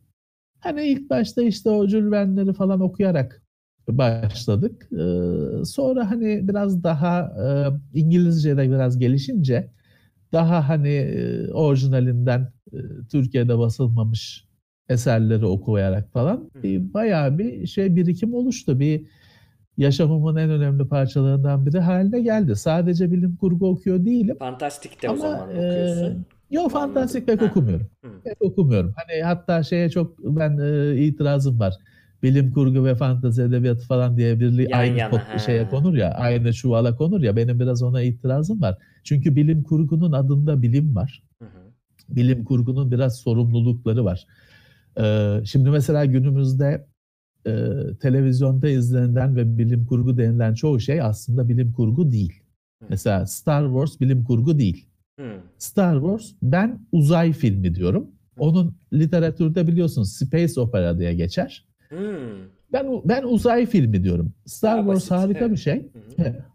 Hani ilk başta işte o Jules Verne'leri falan okuyarak başladık. E, sonra hani biraz daha e, İngilizce'de biraz gelişince daha hani e, orijinalinden e, Türkiye'de basılmamış eserleri okuyarak falan bir, bayağı bir şey birikim oluştu. Bir yaşamımın en önemli parçalarından biri haline geldi. Sadece bilim kurgu okuyor değilim. Fantastik de Ama, o zaman okuyorsun. E, yok fantastik pek ha. okumuyorum. Hı. Pek okumuyorum. Hani hatta şeye çok ben e, itirazım var. Bilim kurgu ve fantezi edebiyatı falan diye birliği Yan aynı yana, pot, şeye konur ya, aynı çuvala konur ya. Benim biraz ona itirazım var. Çünkü bilim kurgunun adında bilim var. Hı hı. Bilim kurgunun biraz sorumlulukları var. Ee, şimdi mesela günümüzde e, televizyonda izlenen ve bilim kurgu denilen çoğu şey aslında bilim kurgu değil. Hı. Mesela Star Wars bilim kurgu değil. Hı. Star Wars ben uzay filmi diyorum. Onun literatürde biliyorsunuz space opera diye geçer. Hı. Ben ben uzay filmi diyorum. Star Wars basit, harika evet. bir şey.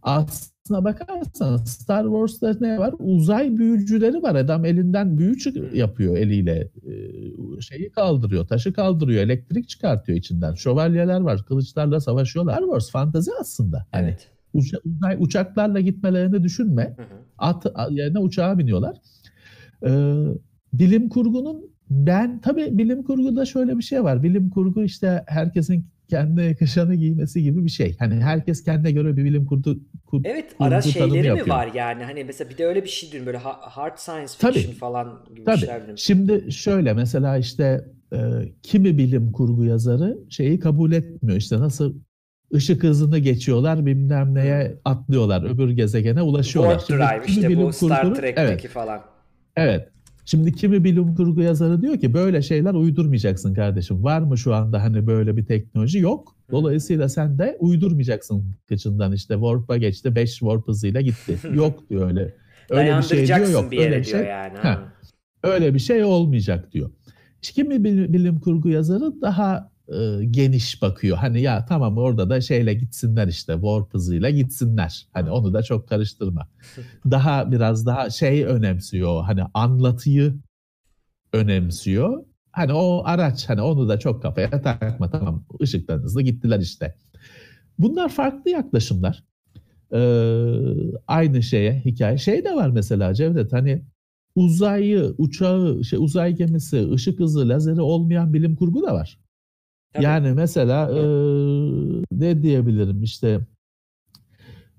Aslına bakarsan Star Wars'ta ne var? Uzay büyücüleri var. Adam elinden büyü yapıyor eliyle. E, şeyi kaldırıyor, taşı kaldırıyor, elektrik çıkartıyor içinden. Şövalyeler var, kılıçlarla savaşıyorlar. Star Wars fantazi aslında. Hani evet. Uça, uzay, uçaklarla gitmelerini düşünme. Hı hı. At yerine uçağa biniyorlar. Ee, bilim kurgunun ben tabii bilim kurguda şöyle bir şey var. Bilim kurgu işte herkesin kendine yakışanı giymesi gibi bir şey. Hani herkes kendine göre bir bilim kurgu, kurgu Evet, ara şeyleri mi yapıyor. var yani? Hani mesela bir de öyle bir şey diyorum böyle ha- hard science Tabii. fiction falan gibi Tabii. şeyler diyorum. Şimdi şöyle mesela işte e, kimi bilim kurgu yazarı şeyi kabul etmiyor. İşte nasıl ışık hızını geçiyorlar bilmem neye atlıyorlar öbür gezegene ulaşıyorlar. Warp Drive işte bu Star Trek'teki evet, falan. evet. Şimdi kimi bilim kurgu yazarı diyor ki böyle şeyler uydurmayacaksın kardeşim. Var mı şu anda hani böyle bir teknoloji? Yok. Dolayısıyla sen de uydurmayacaksın kıçından işte warp'a geçti 5 warp hızıyla gitti. Yok diyor öyle. Öyle bir şey diyor yok. bir yere Öyle bir diyor şey yani. Ha. öyle bir şey olmayacak diyor. Kimi bil- bilim kurgu yazarı daha e, geniş bakıyor. Hani ya tamam orada da şeyle gitsinler işte warp hızıyla gitsinler. Hani onu da çok karıştırma. Daha biraz daha şey önemsiyor. Hani anlatıyı önemsiyor. Hani o araç hani onu da çok kafaya takma tamam ışıktan hızlı gittiler işte. Bunlar farklı yaklaşımlar. Ee, aynı şeye hikaye. Şey de var mesela Cevdet hani uzayı, uçağı, şey uzay gemisi, ışık hızı, lazeri olmayan bilim kurgu da var. Tabii. Yani mesela e, ne diyebilirim işte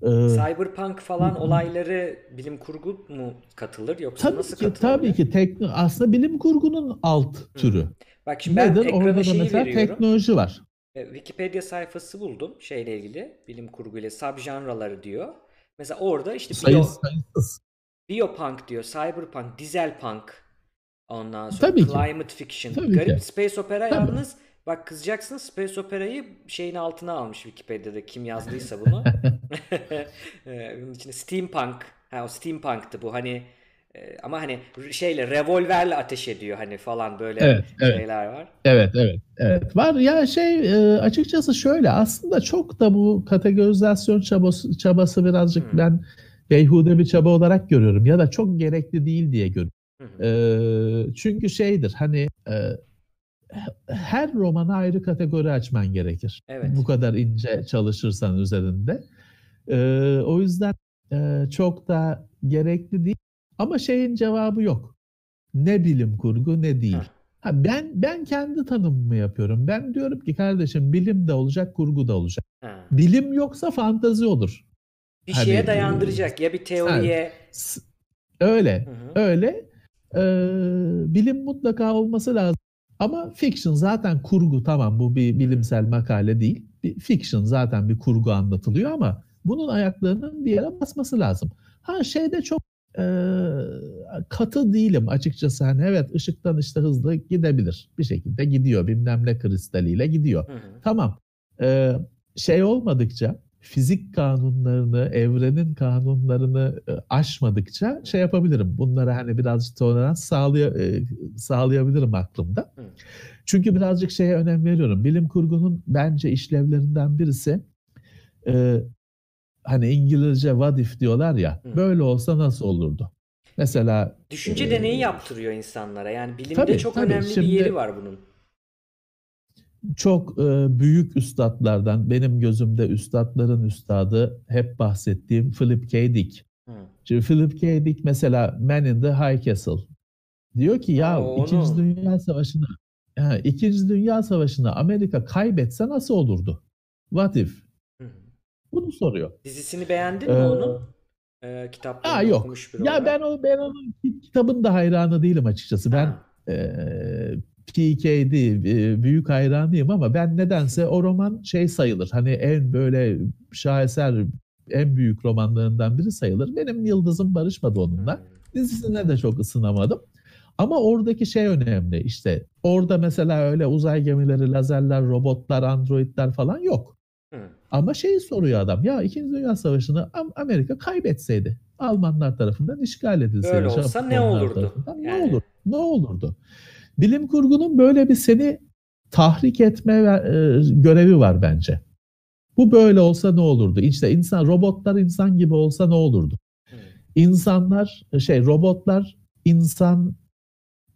e, Cyberpunk falan olayları bilim kurgu mu katılır yoksa tabii nasıl ki katılır? tabii ki tekno aslında bilim kurgunun alt türü. Bak şimdi ben Nedir? Orada ekrana da şeyi mesela veriyorum. teknoloji var. E, Wikipedia sayfası buldum şeyle ilgili. Bilim kurgu ile subjanraları diyor. Mesela orada işte Sayı, bio, sayısız. biopunk diyor, cyberpunk, dizelpunk. Ondan sonra Tabii ki. climate fiction. Tabii Garip ki. space opera Tabii. yalnız bak kızacaksın space operayı şeyin altına almış Wikipedia'da kim yazdıysa bunu. E, Bunun içine steampunk. Ha o steampunk'tı bu hani e, ama hani şeyle revolverle ateş ediyor hani falan böyle Evet, evet. şeyler var. Evet, evet, evet. Var ya şey e, açıkçası şöyle aslında çok da bu kategorizasyon çabası, çabası birazcık Hmm. ben beyhude bir çaba olarak görüyorum ya da çok gerekli değil diye görüyorum. Hı hı. E, çünkü şeydir hani e, her romana ayrı kategori açman gerekir. Evet. Bu kadar ince çalışırsan üzerinde. E, o yüzden e, çok da gerekli değil. Ama şeyin cevabı yok. Ne bilim kurgu ne değil. Ha, ben ben kendi tanımımı yapıyorum. Ben diyorum ki kardeşim bilim de olacak, kurgu da olacak. Ha. Bilim yoksa fantazi olur. Bir şeye dayandıracak ya bir teoriye. S- Öyle, Hı hı. öyle. Ee, bilim mutlaka olması lazım. Ama fiction zaten kurgu tamam bu bir bilimsel makale değil. Bir fiction zaten bir kurgu anlatılıyor ama bunun ayaklarının bir yere basması lazım. Ha şeyde çok e, katı değilim açıkçası. Hani evet ışıktan işte hızlı gidebilir. Bir şekilde gidiyor. Bilmem ne kristaliyle gidiyor. Hı hı. Tamam. Ee, şey olmadıkça fizik kanunlarını, evrenin kanunlarını e, aşmadıkça şey yapabilirim. Bunlara hani birazcık tolerans sağlaya, e, sağlayabilirim aklımda. Hı. Çünkü birazcık şeye önem veriyorum. Bilim kurgunun bence işlevlerinden birisi e, hani İngilizce what if diyorlar ya Hı. böyle olsa nasıl olurdu? Mesela Düşünce e, deneyi yaptırıyor insanlara. Yani bilimde tabii, çok tabii. önemli bir Şimdi- yeri var bunun. Çok e, büyük üstadlardan benim gözümde üstadların üstadı hep bahsettiğim Philip K. Dick. Hı. Şimdi Philip K. Dick mesela Man in the High Castle diyor ki ya Aa, onu- İkinci Dünya Savaşı'nı ha, İkinci Dünya Savaşı'nı Amerika kaybetse nasıl olurdu? What if? Hı. Bunu soruyor. Dizisini beğendin mi Ee, onun? Ee, kitaplarını yok. okumuş biri Ya olarak. ben o ben onun kitabın da hayranı değilim açıkçası. Ben Ha. PKD e, büyük hayranıyım ama ben nedense o roman şey sayılır. Hani en böyle şaheser en büyük romanlarından biri sayılır. Benim yıldızım barışmadı onunla. Hı. Dizisine de çok ısınamadım. Ama oradaki şey önemli işte. Orada mesela öyle uzay gemileri, lazerler, robotlar, androidler falan yok. Hı. Ama şeyi soruyor adam. Ya İkinci Dünya Savaşı'nı Am- Amerika kaybetseydi. Almanlar tarafından işgal edilseydi. Öyle olsa ne olurdu? Yani. Ne olur? Ne olurdu? Bilim kurgunun böyle bir seni tahrik etme e, görevi var bence. Bu böyle olsa ne olurdu? İşte insan robotlar insan gibi olsa ne olurdu? İnsanlar şey robotlar insan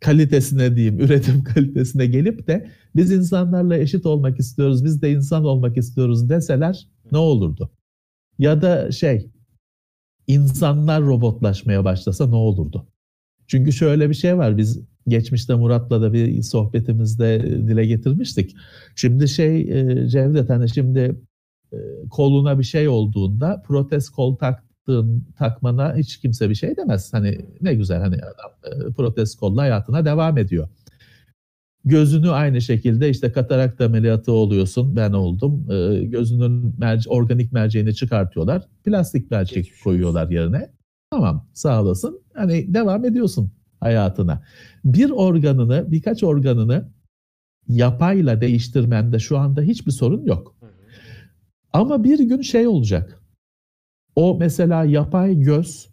kalitesine diyeyim, üretim kalitesine gelip de biz insanlarla eşit olmak istiyoruz, biz de insan olmak istiyoruz deseler ne olurdu? Ya da şey insanlar robotlaşmaya başlasa ne olurdu? Çünkü şöyle bir şey var. Biz geçmişte Murat'la da bir sohbetimizde dile getirmiştik. Şimdi şey e, Cevdet hani şimdi e, koluna bir şey olduğunda protez kol taktığın takmana hiç kimse bir şey demez. Hani ne güzel hani adam e, protez kolla hayatına devam ediyor. Gözünü aynı şekilde işte katarak ameliyatı oluyorsun. Ben oldum. E, gözünün merci, organik merceğini çıkartıyorlar. Plastik mercek koyuyorlar yerine. Tamam sağ olasın. Hani devam ediyorsun hayatına. Bir organını, birkaç organını yapayla değiştirmende şu anda hiçbir sorun yok. Ama bir gün şey olacak. O mesela yapay göz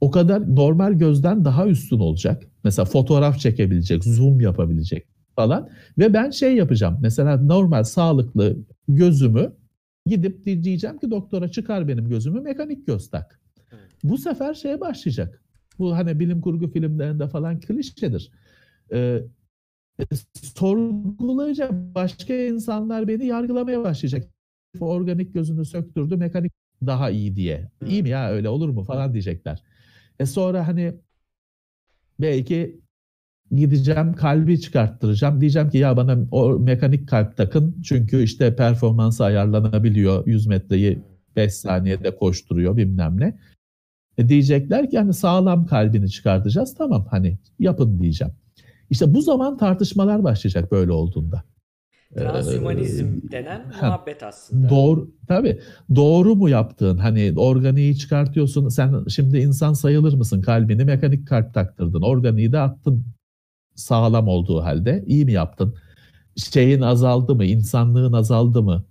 o kadar normal gözden daha üstün olacak. Mesela fotoğraf çekebilecek, zoom yapabilecek falan. Ve ben şey yapacağım. Mesela normal sağlıklı gözümü gidip diyeceğim ki doktora çıkar benim gözümü mekanik göz tak. Bu sefer şeye başlayacak. Bu hani bilim kurgu filmlerinde falan klişedir. Ee, sorgulayacak başka insanlar beni yargılamaya başlayacak. Organik gözünü söktürdü, mekanik daha iyi diye. İyi mi ya öyle olur mu falan diyecekler. E sonra hani belki gideceğim kalbi çıkarttıracağım. Diyeceğim ki ya bana o mekanik kalp takın çünkü işte performansı ayarlanabiliyor. 100 metreyi 5 saniyede koşturuyor bilmem ne. E diyecekler ki hani sağlam kalbini çıkartacağız. Tamam hani yapın diyeceğim. İşte bu zaman tartışmalar başlayacak böyle olduğunda. Transhumanizm ee, denen muhabbet aslında. Doğru tabii. Doğru mu yaptığın? Hani organiği çıkartıyorsun. Sen şimdi insan sayılır mısın? Kalbini mekanik kalp taktırdın. Organiği de attın sağlam olduğu halde. iyi mi yaptın? Şeyin azaldı mı? İnsanlığın azaldı mı?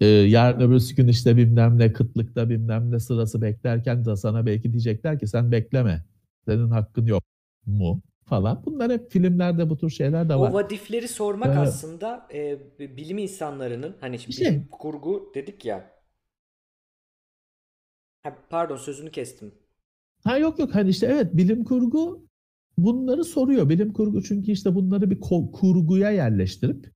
Ee, yarın öbürsü gün işte bilmem ne kıtlıkta bilmem ne sırası beklerken de sana belki diyecekler ki sen bekleme. Senin hakkın yok mu? falan. Bunlar hep filmlerde bu tür şeyler de var. O vadifleri sormak ee, aslında e, bilim insanlarının hani şimdi şey, kurgu dedik ya. Ha, pardon sözünü kestim. Ha yok yok hani işte evet bilim kurgu bunları soruyor. Bilim kurgu çünkü işte bunları bir kurguya yerleştirip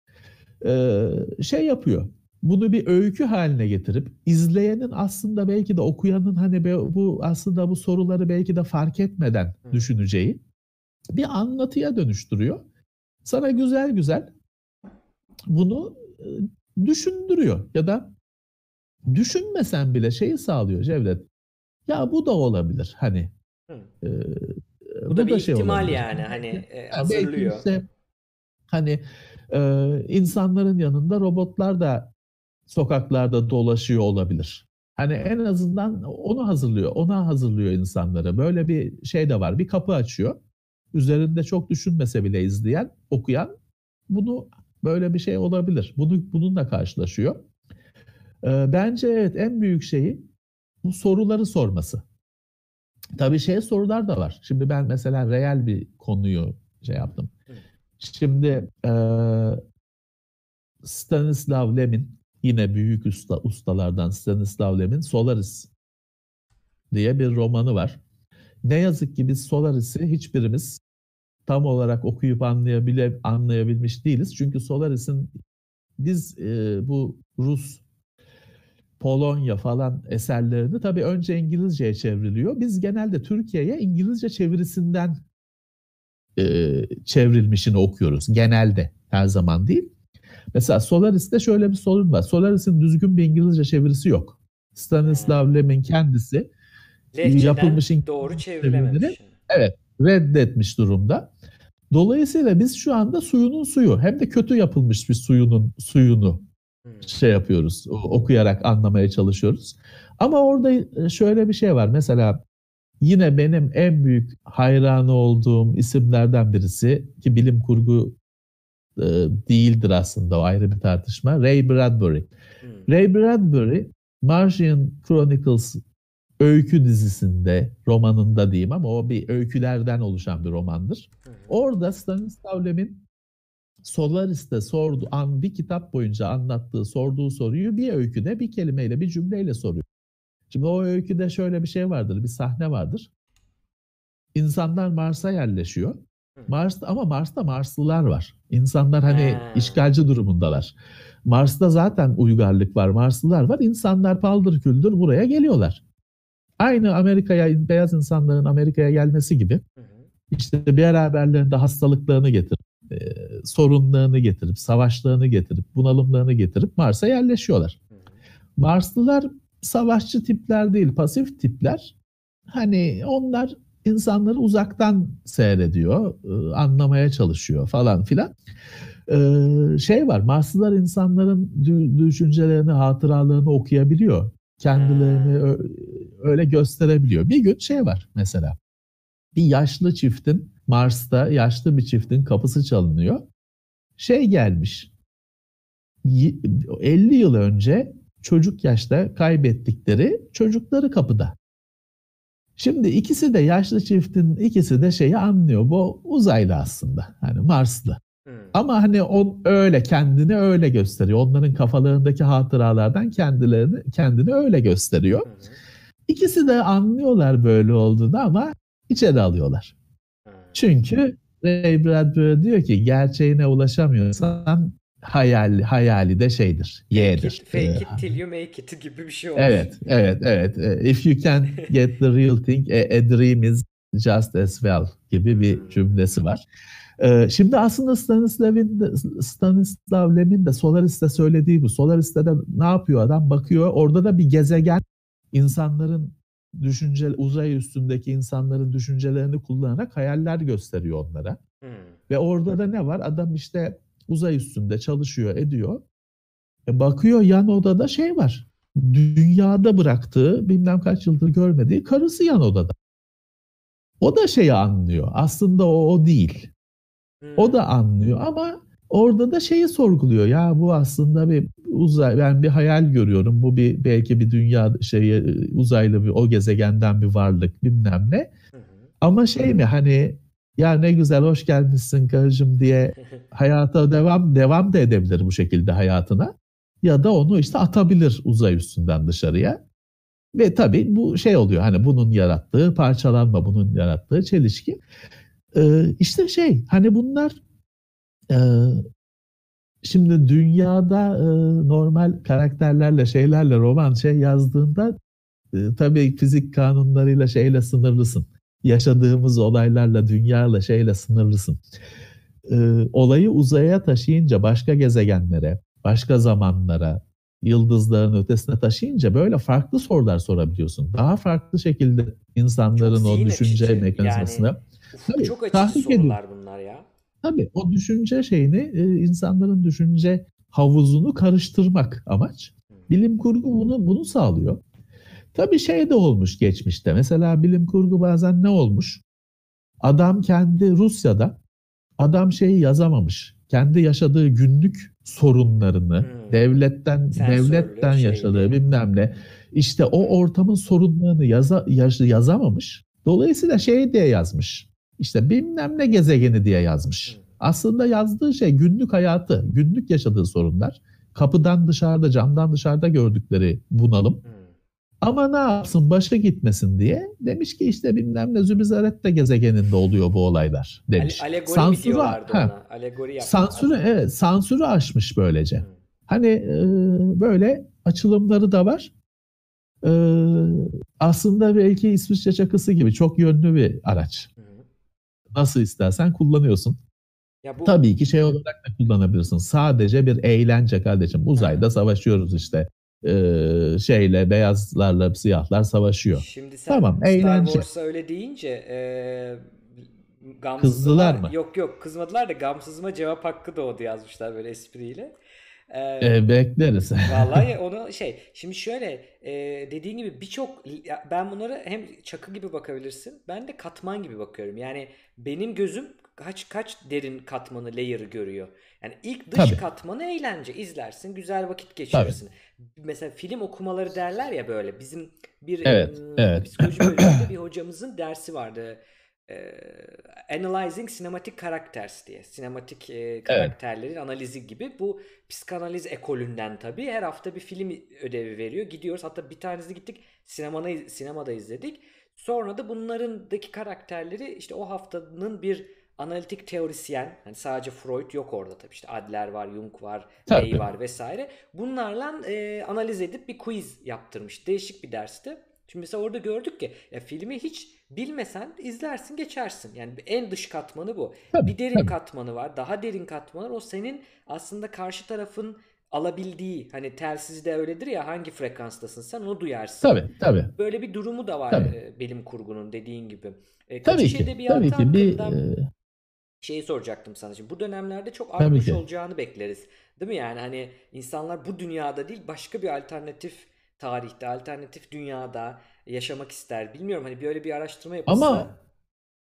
e, şey yapıyor bunu bir öykü haline getirip izleyenin aslında belki de okuyanın hani bu aslında bu soruları belki de fark etmeden düşüneceği bir anlatıya dönüştürüyor. Sana güzel güzel bunu e, düşündürüyor ya da düşünmesen bile şeyi sağlıyor Cevdet. Ya bu da olabilir hani. E, bu, bu da bir da şey ihtimal olabilir. yani hani e, hazırlıyor. Ise, hani e, insanların yanında robotlar da sokaklarda dolaşıyor olabilir. Hani en azından onu hazırlıyor, ona hazırlıyor insanları. Böyle bir şey de var. Bir kapı açıyor. Üzerinde çok düşünmese bile izleyen, okuyan bunu böyle bir şey olabilir. Bunu bununla karşılaşıyor. Ee, bence evet en büyük şeyi bu soruları sorması. Tabii şey sorular da var. Şimdi ben mesela reel bir konuyu şey yaptım. Şimdi e, Stanislav Lem'in yine büyük usta, ustalardan Stanislav Lem'in Solaris diye bir romanı var. Ne yazık ki biz Solaris'i hiçbirimiz tam olarak okuyup anlayabile, anlayabilmiş değiliz. Çünkü Solaris'in biz e, bu Rus, Polonya falan eserlerini tabii önce İngilizceye çevriliyor. Biz genelde Türkiye'ye İngilizce çevirisinden e, çevrilmişini okuyoruz. Genelde her zaman değil. Mesela Solaris'te şöyle bir sorun var. Solaris'in düzgün bir İngilizce çevirisi yok. Stanislav hmm. Lem'in kendisi Lehçeden yapılmış doğru çevrilememiş. Evet, reddetmiş durumda. Dolayısıyla biz şu anda suyunun suyu hem de kötü yapılmış bir suyunun suyunu hmm. şey yapıyoruz. Okuyarak anlamaya çalışıyoruz. Ama orada e, şöyle bir şey var. Mesela yine benim en büyük hayranı olduğum isimlerden birisi ki bilim kurgu e, değildir aslında o ayrı bir tartışma. Ray Bradbury. Hmm. Ray Bradbury Martian Chronicles öykü dizisinde, romanında diyeyim ama o bir öykülerden oluşan bir romandır. Hmm. Orada Stanislav Lem'in Solaris'te sordu, an bir kitap boyunca anlattığı, sorduğu soruyu bir öyküde bir kelimeyle, bir cümleyle soruyor. Şimdi o öyküde şöyle bir şey vardır, bir sahne vardır. İnsanlar Mars'a yerleşiyor. Mars'ta ama Mars'ta Marslılar var. İnsanlar hani ha. işgalci durumundalar. Mars'ta zaten uygarlık var, Marslılar var. İnsanlar paldır küldür buraya geliyorlar. Aynı Amerika'ya, beyaz insanların Amerika'ya gelmesi gibi. İşte beraberlerinde hastalıklarını getirip, e, sorunlarını getirip, savaşlarını getirip, bunalımlarını getirip Mars'a yerleşiyorlar. Marslılar savaşçı tipler değil, pasif tipler. Hani onlar insanları uzaktan seyrediyor, e, anlamaya çalışıyor falan filan. Ee, şey var, Marslılar insanların düşüncelerini, hatıralarını okuyabiliyor. Kendilerini öyle gösterebiliyor. Bir gün şey var mesela. Bir yaşlı çiftin, Mars'ta yaşlı bir çiftin kapısı çalınıyor. Şey gelmiş. 50 yıl önce çocuk yaşta kaybettikleri çocukları kapıda. Şimdi ikisi de yaşlı çiftin ikisi de şeyi anlıyor. Bu uzaylı aslında. Hani Marslı. Hmm. Ama hani on öyle kendini öyle gösteriyor. Onların kafalarındaki hatıralardan kendilerini kendini öyle gösteriyor. Hmm. İkisi de anlıyorlar böyle olduğunu ama içeri alıyorlar. Hmm. Çünkü Ray Bradbury diyor ki gerçeğine ulaşamıyorsan hayali, hayali de şeydir, Y'dir. Fake it, fake it till you make it gibi bir şey olmuş. Evet, evet, evet. Ee, if you can get the real thing, a, a dream is just as well gibi bir hmm. cümlesi var. Ee, şimdi aslında Stanislav'in Stanislav Lem'in de Solaris'te söylediği bu. Solaris'te de ne yapıyor adam? Bakıyor orada da bir gezegen insanların düşünce uzay üstündeki insanların düşüncelerini kullanarak hayaller gösteriyor onlara. Hmm. Ve orada da ne var? Adam işte uzay üstünde çalışıyor, ediyor. E bakıyor yan odada şey var. Dünyada bıraktığı, bilmem kaç yıldır görmediği karısı yan odada. O da şeyi anlıyor. Aslında o, o değil. Hmm. O da anlıyor ama orada da şeyi sorguluyor. Ya bu aslında bir uzay ben bir hayal görüyorum. Bu bir belki bir dünya şeyi uzaylı bir o gezegenden bir varlık bilmem ne. Ama şey mi hani ya ne güzel hoş gelmişsin karıcığım diye hayata devam devam da edebilir bu şekilde hayatına. Ya da onu işte atabilir uzay üstünden dışarıya. Ve tabii bu şey oluyor hani bunun yarattığı parçalanma, bunun yarattığı çelişki. Ee, işte şey hani bunlar e, şimdi dünyada e, normal karakterlerle şeylerle roman şey yazdığında e, tabii fizik kanunlarıyla şeyle sınırlısın yaşadığımız olaylarla, dünyayla, şeyle sınırlısın. Ee, olayı uzaya taşıyınca başka gezegenlere, başka zamanlara, yıldızların ötesine taşıyınca böyle farklı sorular sorabiliyorsun. Daha farklı şekilde insanların o düşünce açıcı. mekanizmasını. Yani, Tabii, çok açıcı sorular ediyor. bunlar ya. Tabii o düşünce şeyini, e, insanların düşünce havuzunu karıştırmak amaç. Bilim kurgu bunu bunu sağlıyor. Tabii şey de olmuş geçmişte. Mesela bilim kurgu bazen ne olmuş? Adam kendi Rusya'da adam şeyi yazamamış. Kendi yaşadığı günlük sorunlarını hmm. devletten Sen devletten yaşadığı şeydi. bilmem ne işte o ortamın sorunlarını yaza, yaş, yazamamış. Dolayısıyla şey diye yazmış. İşte bilmem ne gezegeni diye yazmış. Hmm. Aslında yazdığı şey günlük hayatı, günlük yaşadığı sorunlar. Kapıdan dışarıda, camdan dışarıda gördükleri bunalım. Hmm ama ne yapsın başa gitmesin diye demiş ki işte bilmem ne Zübizaret de gezegeninde oluyor bu olaylar demiş. alegori sansürü, ha, Alegori sansürü evet sansürü aşmış böylece. Hmm. Hani e, böyle açılımları da var. E, aslında belki İsviçre çakısı gibi çok yönlü bir araç. Hmm. Nasıl istersen kullanıyorsun. Ya bu... Tabii ki şey olarak da kullanabilirsin. Sadece bir eğlence kardeşim. Uzayda savaşıyoruz işte e, şeyle beyazlarla siyahlar savaşıyor. Şimdi sen tamam, Star eğlence. Wars'a öyle deyince e, Kızdılar mı? Yok yok kızmadılar da gamsızıma cevap hakkı doğdu yazmışlar böyle espriyle. Ee, e, bekleriz. vallahi onu şey şimdi şöyle e, dediğin gibi birçok ben bunları hem çakı gibi bakabilirsin ben de katman gibi bakıyorum. Yani benim gözüm kaç kaç derin katmanı layer'ı görüyor. Yani ilk dış Tabii. katmanı eğlence izlersin güzel vakit geçirirsin. Tabii mesela film okumaları derler ya böyle. Bizim bir evet, um, evet. psikoloji bölümünde bir hocamızın dersi vardı. E, Analyzing Cinematic Characters diye. Sinematik e, karakterlerin evet. analizi gibi. Bu psikanaliz ekolünden tabii. Her hafta bir film ödevi veriyor. Gidiyoruz. Hatta bir tanesi gittik sinemada, sinemada izledik. Sonra da bunlarındaki karakterleri işte o haftanın bir analitik teorisyen, hani sadece Freud yok orada tabii işte Adler var, Jung var. Ley var vesaire. Bunlarla e, analiz edip bir quiz yaptırmış. Değişik bir dersti. Şimdi mesela orada gördük ki ya filmi hiç bilmesen izlersin geçersin. Yani en dış katmanı bu. Tabii, bir derin tabii. katmanı var. Daha derin katmanı var. O senin aslında karşı tarafın alabildiği hani telsizde öyledir ya hangi frekanstasın sen onu duyarsın. Tabii tabii. Böyle bir durumu da var Tabii. e, bilim kurgunun dediğin gibi. E, Tabii ki. edebiyatı Tabii ki bir e, şeyi soracaktım sana şimdi. Bu dönemlerde çok artmış olacağını bekleriz. Değil mi? Yani hani insanlar bu dünyada değil başka bir alternatif tarihte, alternatif dünyada yaşamak ister. Bilmiyorum hani böyle bir araştırma yapılsa. Ama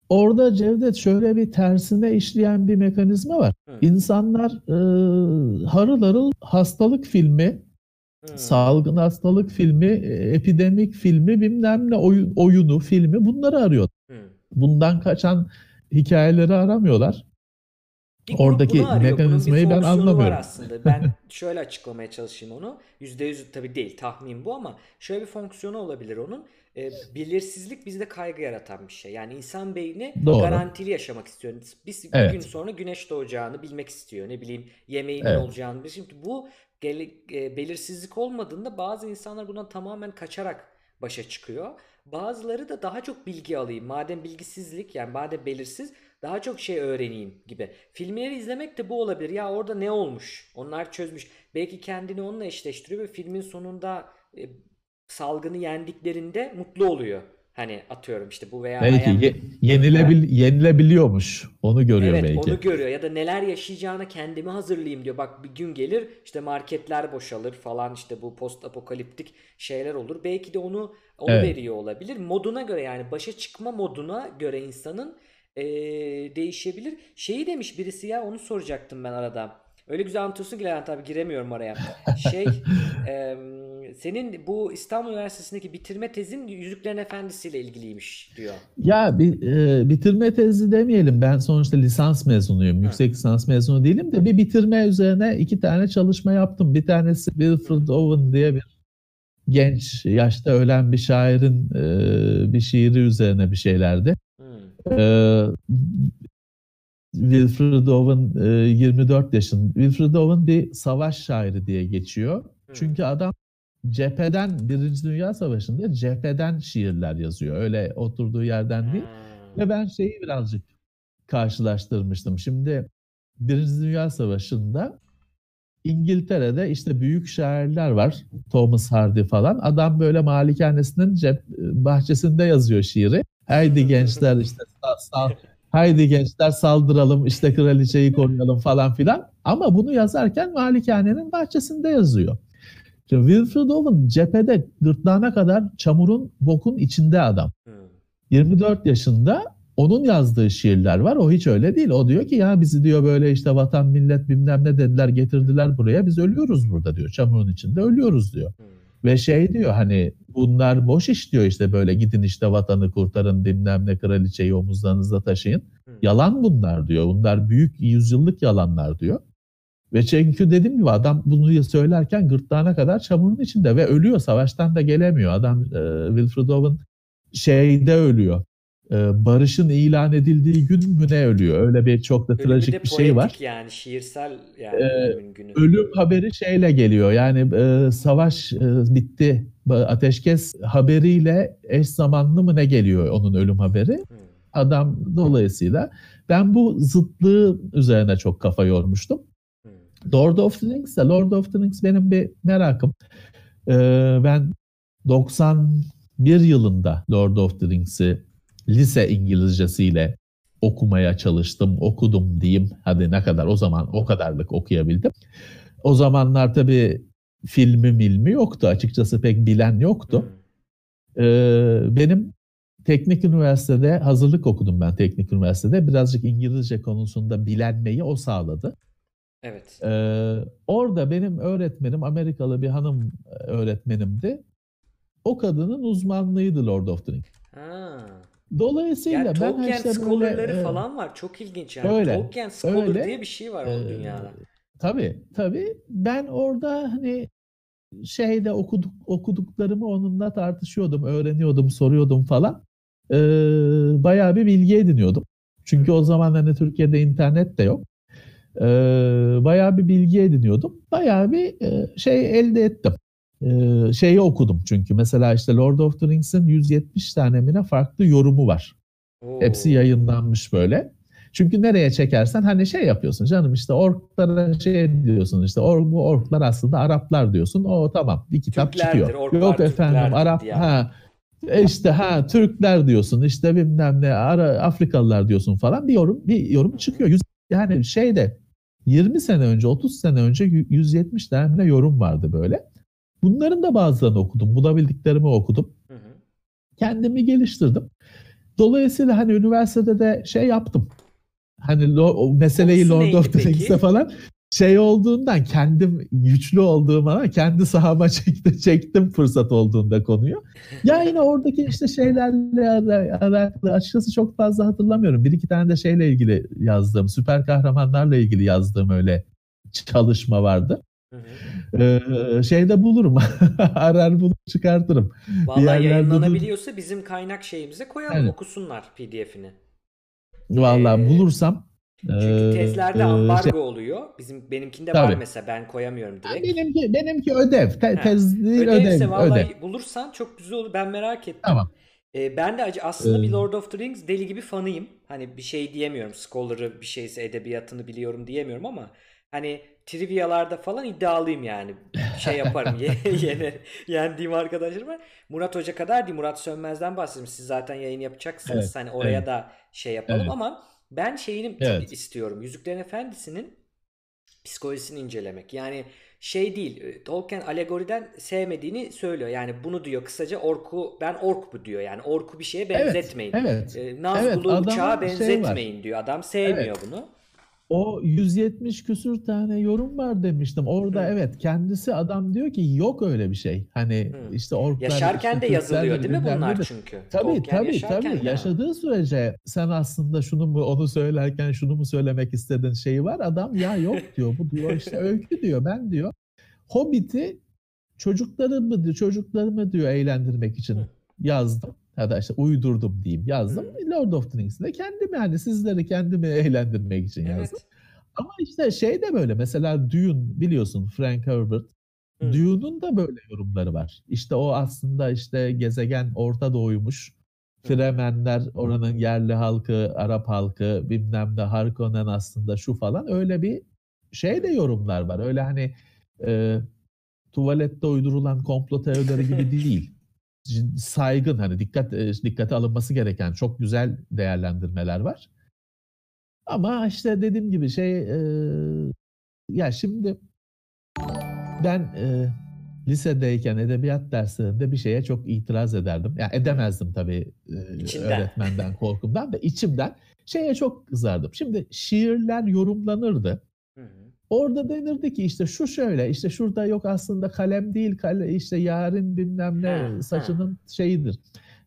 orada Cevdet şöyle bir tersine işleyen bir mekanizma var. Hı. İnsanlar e, harıl harıl hastalık filmi, Hı. salgın hastalık filmi, e, epidemik filmi, bilmem ne oyun, oyunu, filmi bunları arıyor. Hı. Bundan kaçan hikayeleri aramıyorlar. Bir Oradaki bunu arıyor. Bunun bir mekanizmayı ben fonksiyonu var anlamıyorum. aslında. Ben şöyle açıklamaya çalışayım onu. %100 tabii değil tahmin bu ama şöyle bir fonksiyonu olabilir onun. Ee, belirsizlik bizde kaygı yaratan bir şey. Yani insan beyni Doğru. garantili yaşamak istiyor. Biz bir Evet. gün sonra güneş doğacağını bilmek istiyor. Ne bileyim yemeğinin Evet. olacağını. Şimdi bu e, belirsizlik olmadığında bazı insanlar bundan tamamen kaçarak başa çıkıyor. Bazıları da daha çok bilgi alayım. Madem bilgisizlik yani madem belirsiz daha çok şey öğreneyim gibi. Filmleri izlemek de bu olabilir. Ya orada ne olmuş? Onlar çözmüş. Belki kendini onunla eşleştiriyor ve filmin sonunda e, salgını yendiklerinde mutlu oluyor. Hani atıyorum işte bu veya Belki ye- yenilebil yenilebiliyormuş. Onu görüyor Evet belki. onu görüyor ya da neler yaşayacağına kendimi hazırlayayım diyor. Bak bir gün gelir işte marketler boşalır falan işte bu post apokaliptik şeyler olur. Belki de onu onu Evet. veriyor olabilir. Moduna göre yani başa çıkma moduna göre insanın eee, değişebilir. Şeyi demiş birisi ya onu soracaktım ben arada. Öyle güzel anlatıyorsun ki Levent abi giremiyorum araya. Şey em, senin bu İstanbul Üniversitesi'ndeki bitirme tezin Yüzüklerin Efendisi ile ilgiliymiş diyor. Ya bir e, bitirme tezi demeyelim. Ben sonuçta lisans mezunuyum. Yüksek lisans mezunu değilim de bir bitirme üzerine iki tane çalışma yaptım. Bir tanesi Wilfred Owen diye bir genç yaşta ölen bir şairin e, bir şiiri üzerine bir şeylerdi. Hmm. E, Wilfred Owen e, 24 yaşın. Wilfred Owen bir savaş şairi diye geçiyor. Çünkü adam cepheden Birinci Dünya Savaşı'nda cepheden şiirler yazıyor. Öyle oturduğu yerden değil. Hmm. Ve ben şeyi birazcık karşılaştırmıştım. Şimdi Birinci Dünya Savaşı'nda İngiltere'de işte büyük şairler var. Thomas Hardy falan. Adam böyle malikanesinin cep bahçesinde yazıyor şiiri. Haydi gençler işte sal, sal, haydi gençler saldıralım işte kraliçeyi koruyalım falan filan. Ama bunu yazarken malikanenin bahçesinde yazıyor. Şimdi Wilfred Owen cephede gırtlağına kadar çamurun bokun içinde adam. Hmm. 24 yaşında onun yazdığı şiirler var. O hiç öyle değil. O diyor ki ya bizi diyor böyle işte vatan millet bilmem ne dediler getirdiler buraya. Biz ölüyoruz burada diyor. Çamurun içinde ölüyoruz diyor. Hmm. Ve şey diyor hani bunlar boş iş diyor işte böyle gidin işte vatanı kurtarın bilmem ne kraliçeyi omuzlarınızda taşıyın. Hmm. Yalan bunlar diyor. Bunlar büyük yüzyıllık yalanlar diyor. Ve çünkü dediğim gibi adam bunu söylerken gırtlağına kadar çamurun içinde ve ölüyor. Savaştan da gelemiyor. Adam e, Wilfred Owen şeyde ölüyor. E, barışın ilan edildiği gün mü ne ölüyor? Öyle bir çok da Ölümü trajik bir şey var. yani şiirsel yani Ee, ölümün günü. Ölüm haberi şeyle geliyor. Yani e, savaş e, bitti. Ateşkes haberiyle eş zamanlı mı ne geliyor onun ölüm haberi? Hmm. Adam dolayısıyla ben bu zıtlığı üzerine çok kafa yormuştum. Hmm. Lord of the Rings de Lord of the Rings benim bir merakım. Ee, ben 91 yılında Lord of the Rings'i lise İngilizcesiyle okumaya çalıştım, okudum diyeyim. Hadi ne kadar o zaman o kadarlık okuyabildim. O zamanlar tabii filmi milmi yoktu. Açıkçası pek bilen yoktu. Ee, benim teknik üniversitede hazırlık okudum ben teknik üniversitede. Birazcık İngilizce konusunda bilenmeyi o sağladı. Evet. Ee, orada benim öğretmenim Amerikalı bir hanım e, öğretmenimdi. O kadının uzmanlığıydı Lord of the Rings. Ha. Dolayısıyla Yani ben Tolkien işte böyle, scholarları e, falan var. Çok ilginç yani. öyle, Tolkien scholar öyle. diye bir şey var o Ee, dünyada. Tabii tabii. Ben orada hani şeyde okuduk okuduklarımı onunla tartışıyordum, öğreniyordum, soruyordum falan. Ee, bayağı bir bilgi ediniyordum. Çünkü o zaman hani Türkiye'de internet de yok. Ee, bayağı bir bilgi ediniyordum. Bayağı bir e, şey elde ettim. Ee, şeyi okudum çünkü. Mesela işte Lord of the Rings'in 170 tane mi ne farklı yorumu var. Oo. Hepsi yayınlanmış böyle. Çünkü nereye çekersen hani şey yapıyorsun canım işte orklara şey diyorsun işte or, bu orklar aslında Araplar diyorsun. O tamam bir kitap Türklerdir, çıkıyor. orklar Yok efendim Arap diye. ha işte ha Türkler diyorsun işte bilmem ne Ara, Afrikalılar diyorsun falan bir yorum bir yorum çıkıyor. Yüz, yani şeyde 20 sene önce 30 sene önce 170 tane yorum vardı böyle. Bunların da bazılarını okudum. Bulabildiklerimi okudum Hı hı. kendimi geliştirdim. Dolayısıyla hani üniversitede de şey yaptım. Hani lo- meseleyi Lord of the peki? Rings'te falan şey olduğundan kendim güçlü olduğum ama kendi sahama çekti, çektim fırsat olduğunda konuyu. Ya yine oradaki işte şeylerle ala- alakalı açıkçası çok fazla hatırlamıyorum. Bir iki tane de şeyle ilgili yazdığım, süper kahramanlarla ilgili yazdığım öyle çalışma vardı. Ee, şeyde bulurum. Arar bulup çıkartırım. Vallahi yerlerde yayınlanabiliyorsa bizim kaynak şeyimize koyalım Evet. okusunlar PDF'ini. Vallahi Ee, bulursam Çünkü ee, tezlerde ee, ambargo şey- oluyor. Bizim benimkinde var Tabii. mesela ben koyamıyorum direkt. benimki benimki ödev. Te, Ha, tez değil Ödevse ödev. vallahi ödev. bulursan çok güzel olur. Ben merak ettim. Tamam. Ee, ben de aslında bir Ee, Lord of the Rings deli gibi fanıyım. Hani bir şey diyemiyorum. Scholar'ı bir şeyse edebiyatını biliyorum diyemiyorum ama hani trivyalarda falan iddialıyım yani. Şey yaparım. ye- Yener, yendiğim arkadaşlarım var. Murat Hoca kadar değil. Murat Sönmez'den bahsediyorum. Siz zaten yayın yapacaksınız. Evet, Hani oraya evet. da şey yapalım Evet. ama ben şeyini Evet. istiyorum. Yüzüklerin Efendisi'nin psikolojisini incelemek. Yani şey değil. e, Tolkien alegoriden sevmediğini söylüyor. Yani bunu diyor kısaca orku ben ork bu diyor. Yani orku bir şeye Evet. benzetmeyin. Evet. E, Nazgul'u Evet, uçağa şey var. benzetmeyin diyor. Adam sevmiyor bunu. O 170 küsür tane yorum var demiştim. Orada Hı. evet kendisi adam diyor ki yok öyle bir şey. Hani Hı. işte orklar Yaşarken işte de yazılıyor değil mi bunlar çünkü? Tabii Tolkien tabii yaşarken tabii. de. Yaşadığı sürece sen aslında şunu mu onu söylerken şunu mu söylemek istedin şeyi var. Adam ya yok diyor. Bu diyor işte öykü diyor. Ben diyor Hobbit'i çocuklarımı diyor, çocuklarımı diyor eğlendirmek için Hı. yazdım. Ya da işte uydurdum diyeyim yazdım. Lord of the Rings'i de kendimi yani sizleri kendimi eğlendirmek için yazdım. Evet. Ama işte şey de böyle mesela Dune biliyorsun Frank Herbert. Hı. Dune'un da böyle yorumları var. İşte o aslında işte gezegen Orta Doğu'ymuş. Fremenler oranın yerli halkı, Arap halkı, bilmem ne Harkonnen aslında şu falan öyle bir şey de yorumlar var. Öyle hani e, tuvalette uydurulan komplo teorileri gibi değil. Saygın hani dikkat e, dikkate alınması gereken çok güzel değerlendirmeler var. Ama işte dediğim gibi şey e, ya şimdi ben e, lisedeyken edebiyat derslerinde bir şeye çok itiraz ederdim. Ya edemezdim tabii e, öğretmenden korkumdan da içimden şeye çok kızardım. Şimdi şiirler yorumlanırdı. Hı hı. Orada denirdi ki işte şu şöyle işte şurada yok aslında kalem değil kale işte yarın bilmem ne saçının şeyidir.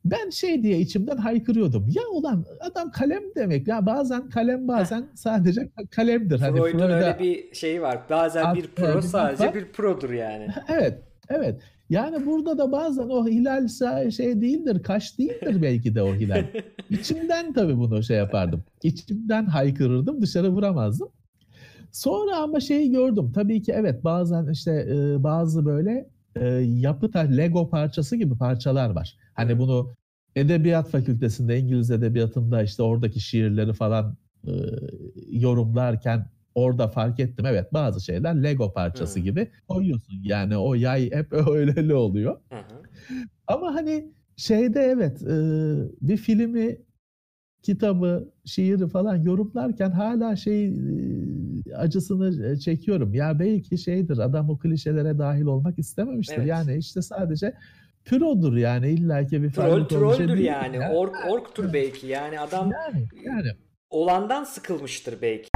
Ben şey diye içimden haykırıyordum. Ya ulan adam kalem demek ya bazen kalem bazen sadece kalemdir. Hani Freud'un Freud'a- öyle bir şeyi var. Bazen bir pro sadece bir produr yani. Evet, evet. Yani burada da bazen o hilal sa- şey değildir, kaş değildir belki de o hilal. İçimden tabii bunu şey yapardım. İçimden haykırırdım, dışarı vuramazdım. Sonra ama şeyi gördüm. Tabii ki evet bazen işte e, bazı böyle e, yapı ta- Lego parçası gibi parçalar var. Hani bunu edebiyat fakültesinde İngiliz edebiyatında işte oradaki şiirleri falan e, yorumlarken orada fark ettim. Evet bazı şeyler Lego parçası Hı. gibi koyuyorsun. Yani o yay hep öyle oluyor. Hı. Ama hani şeyde evet e, bir filmi, kitabı, şiiri falan yorumlarken hala şey e, acısını e, çekiyorum. Ya belki şeydir adam o klişelere dahil olmak istememiştir. Evet. Yani işte sadece pürodur yani illaki bir Troll trolldür değil yani. ya. Ork orktur belki. Yani adam Yani, yani olandan sıkılmıştır belki.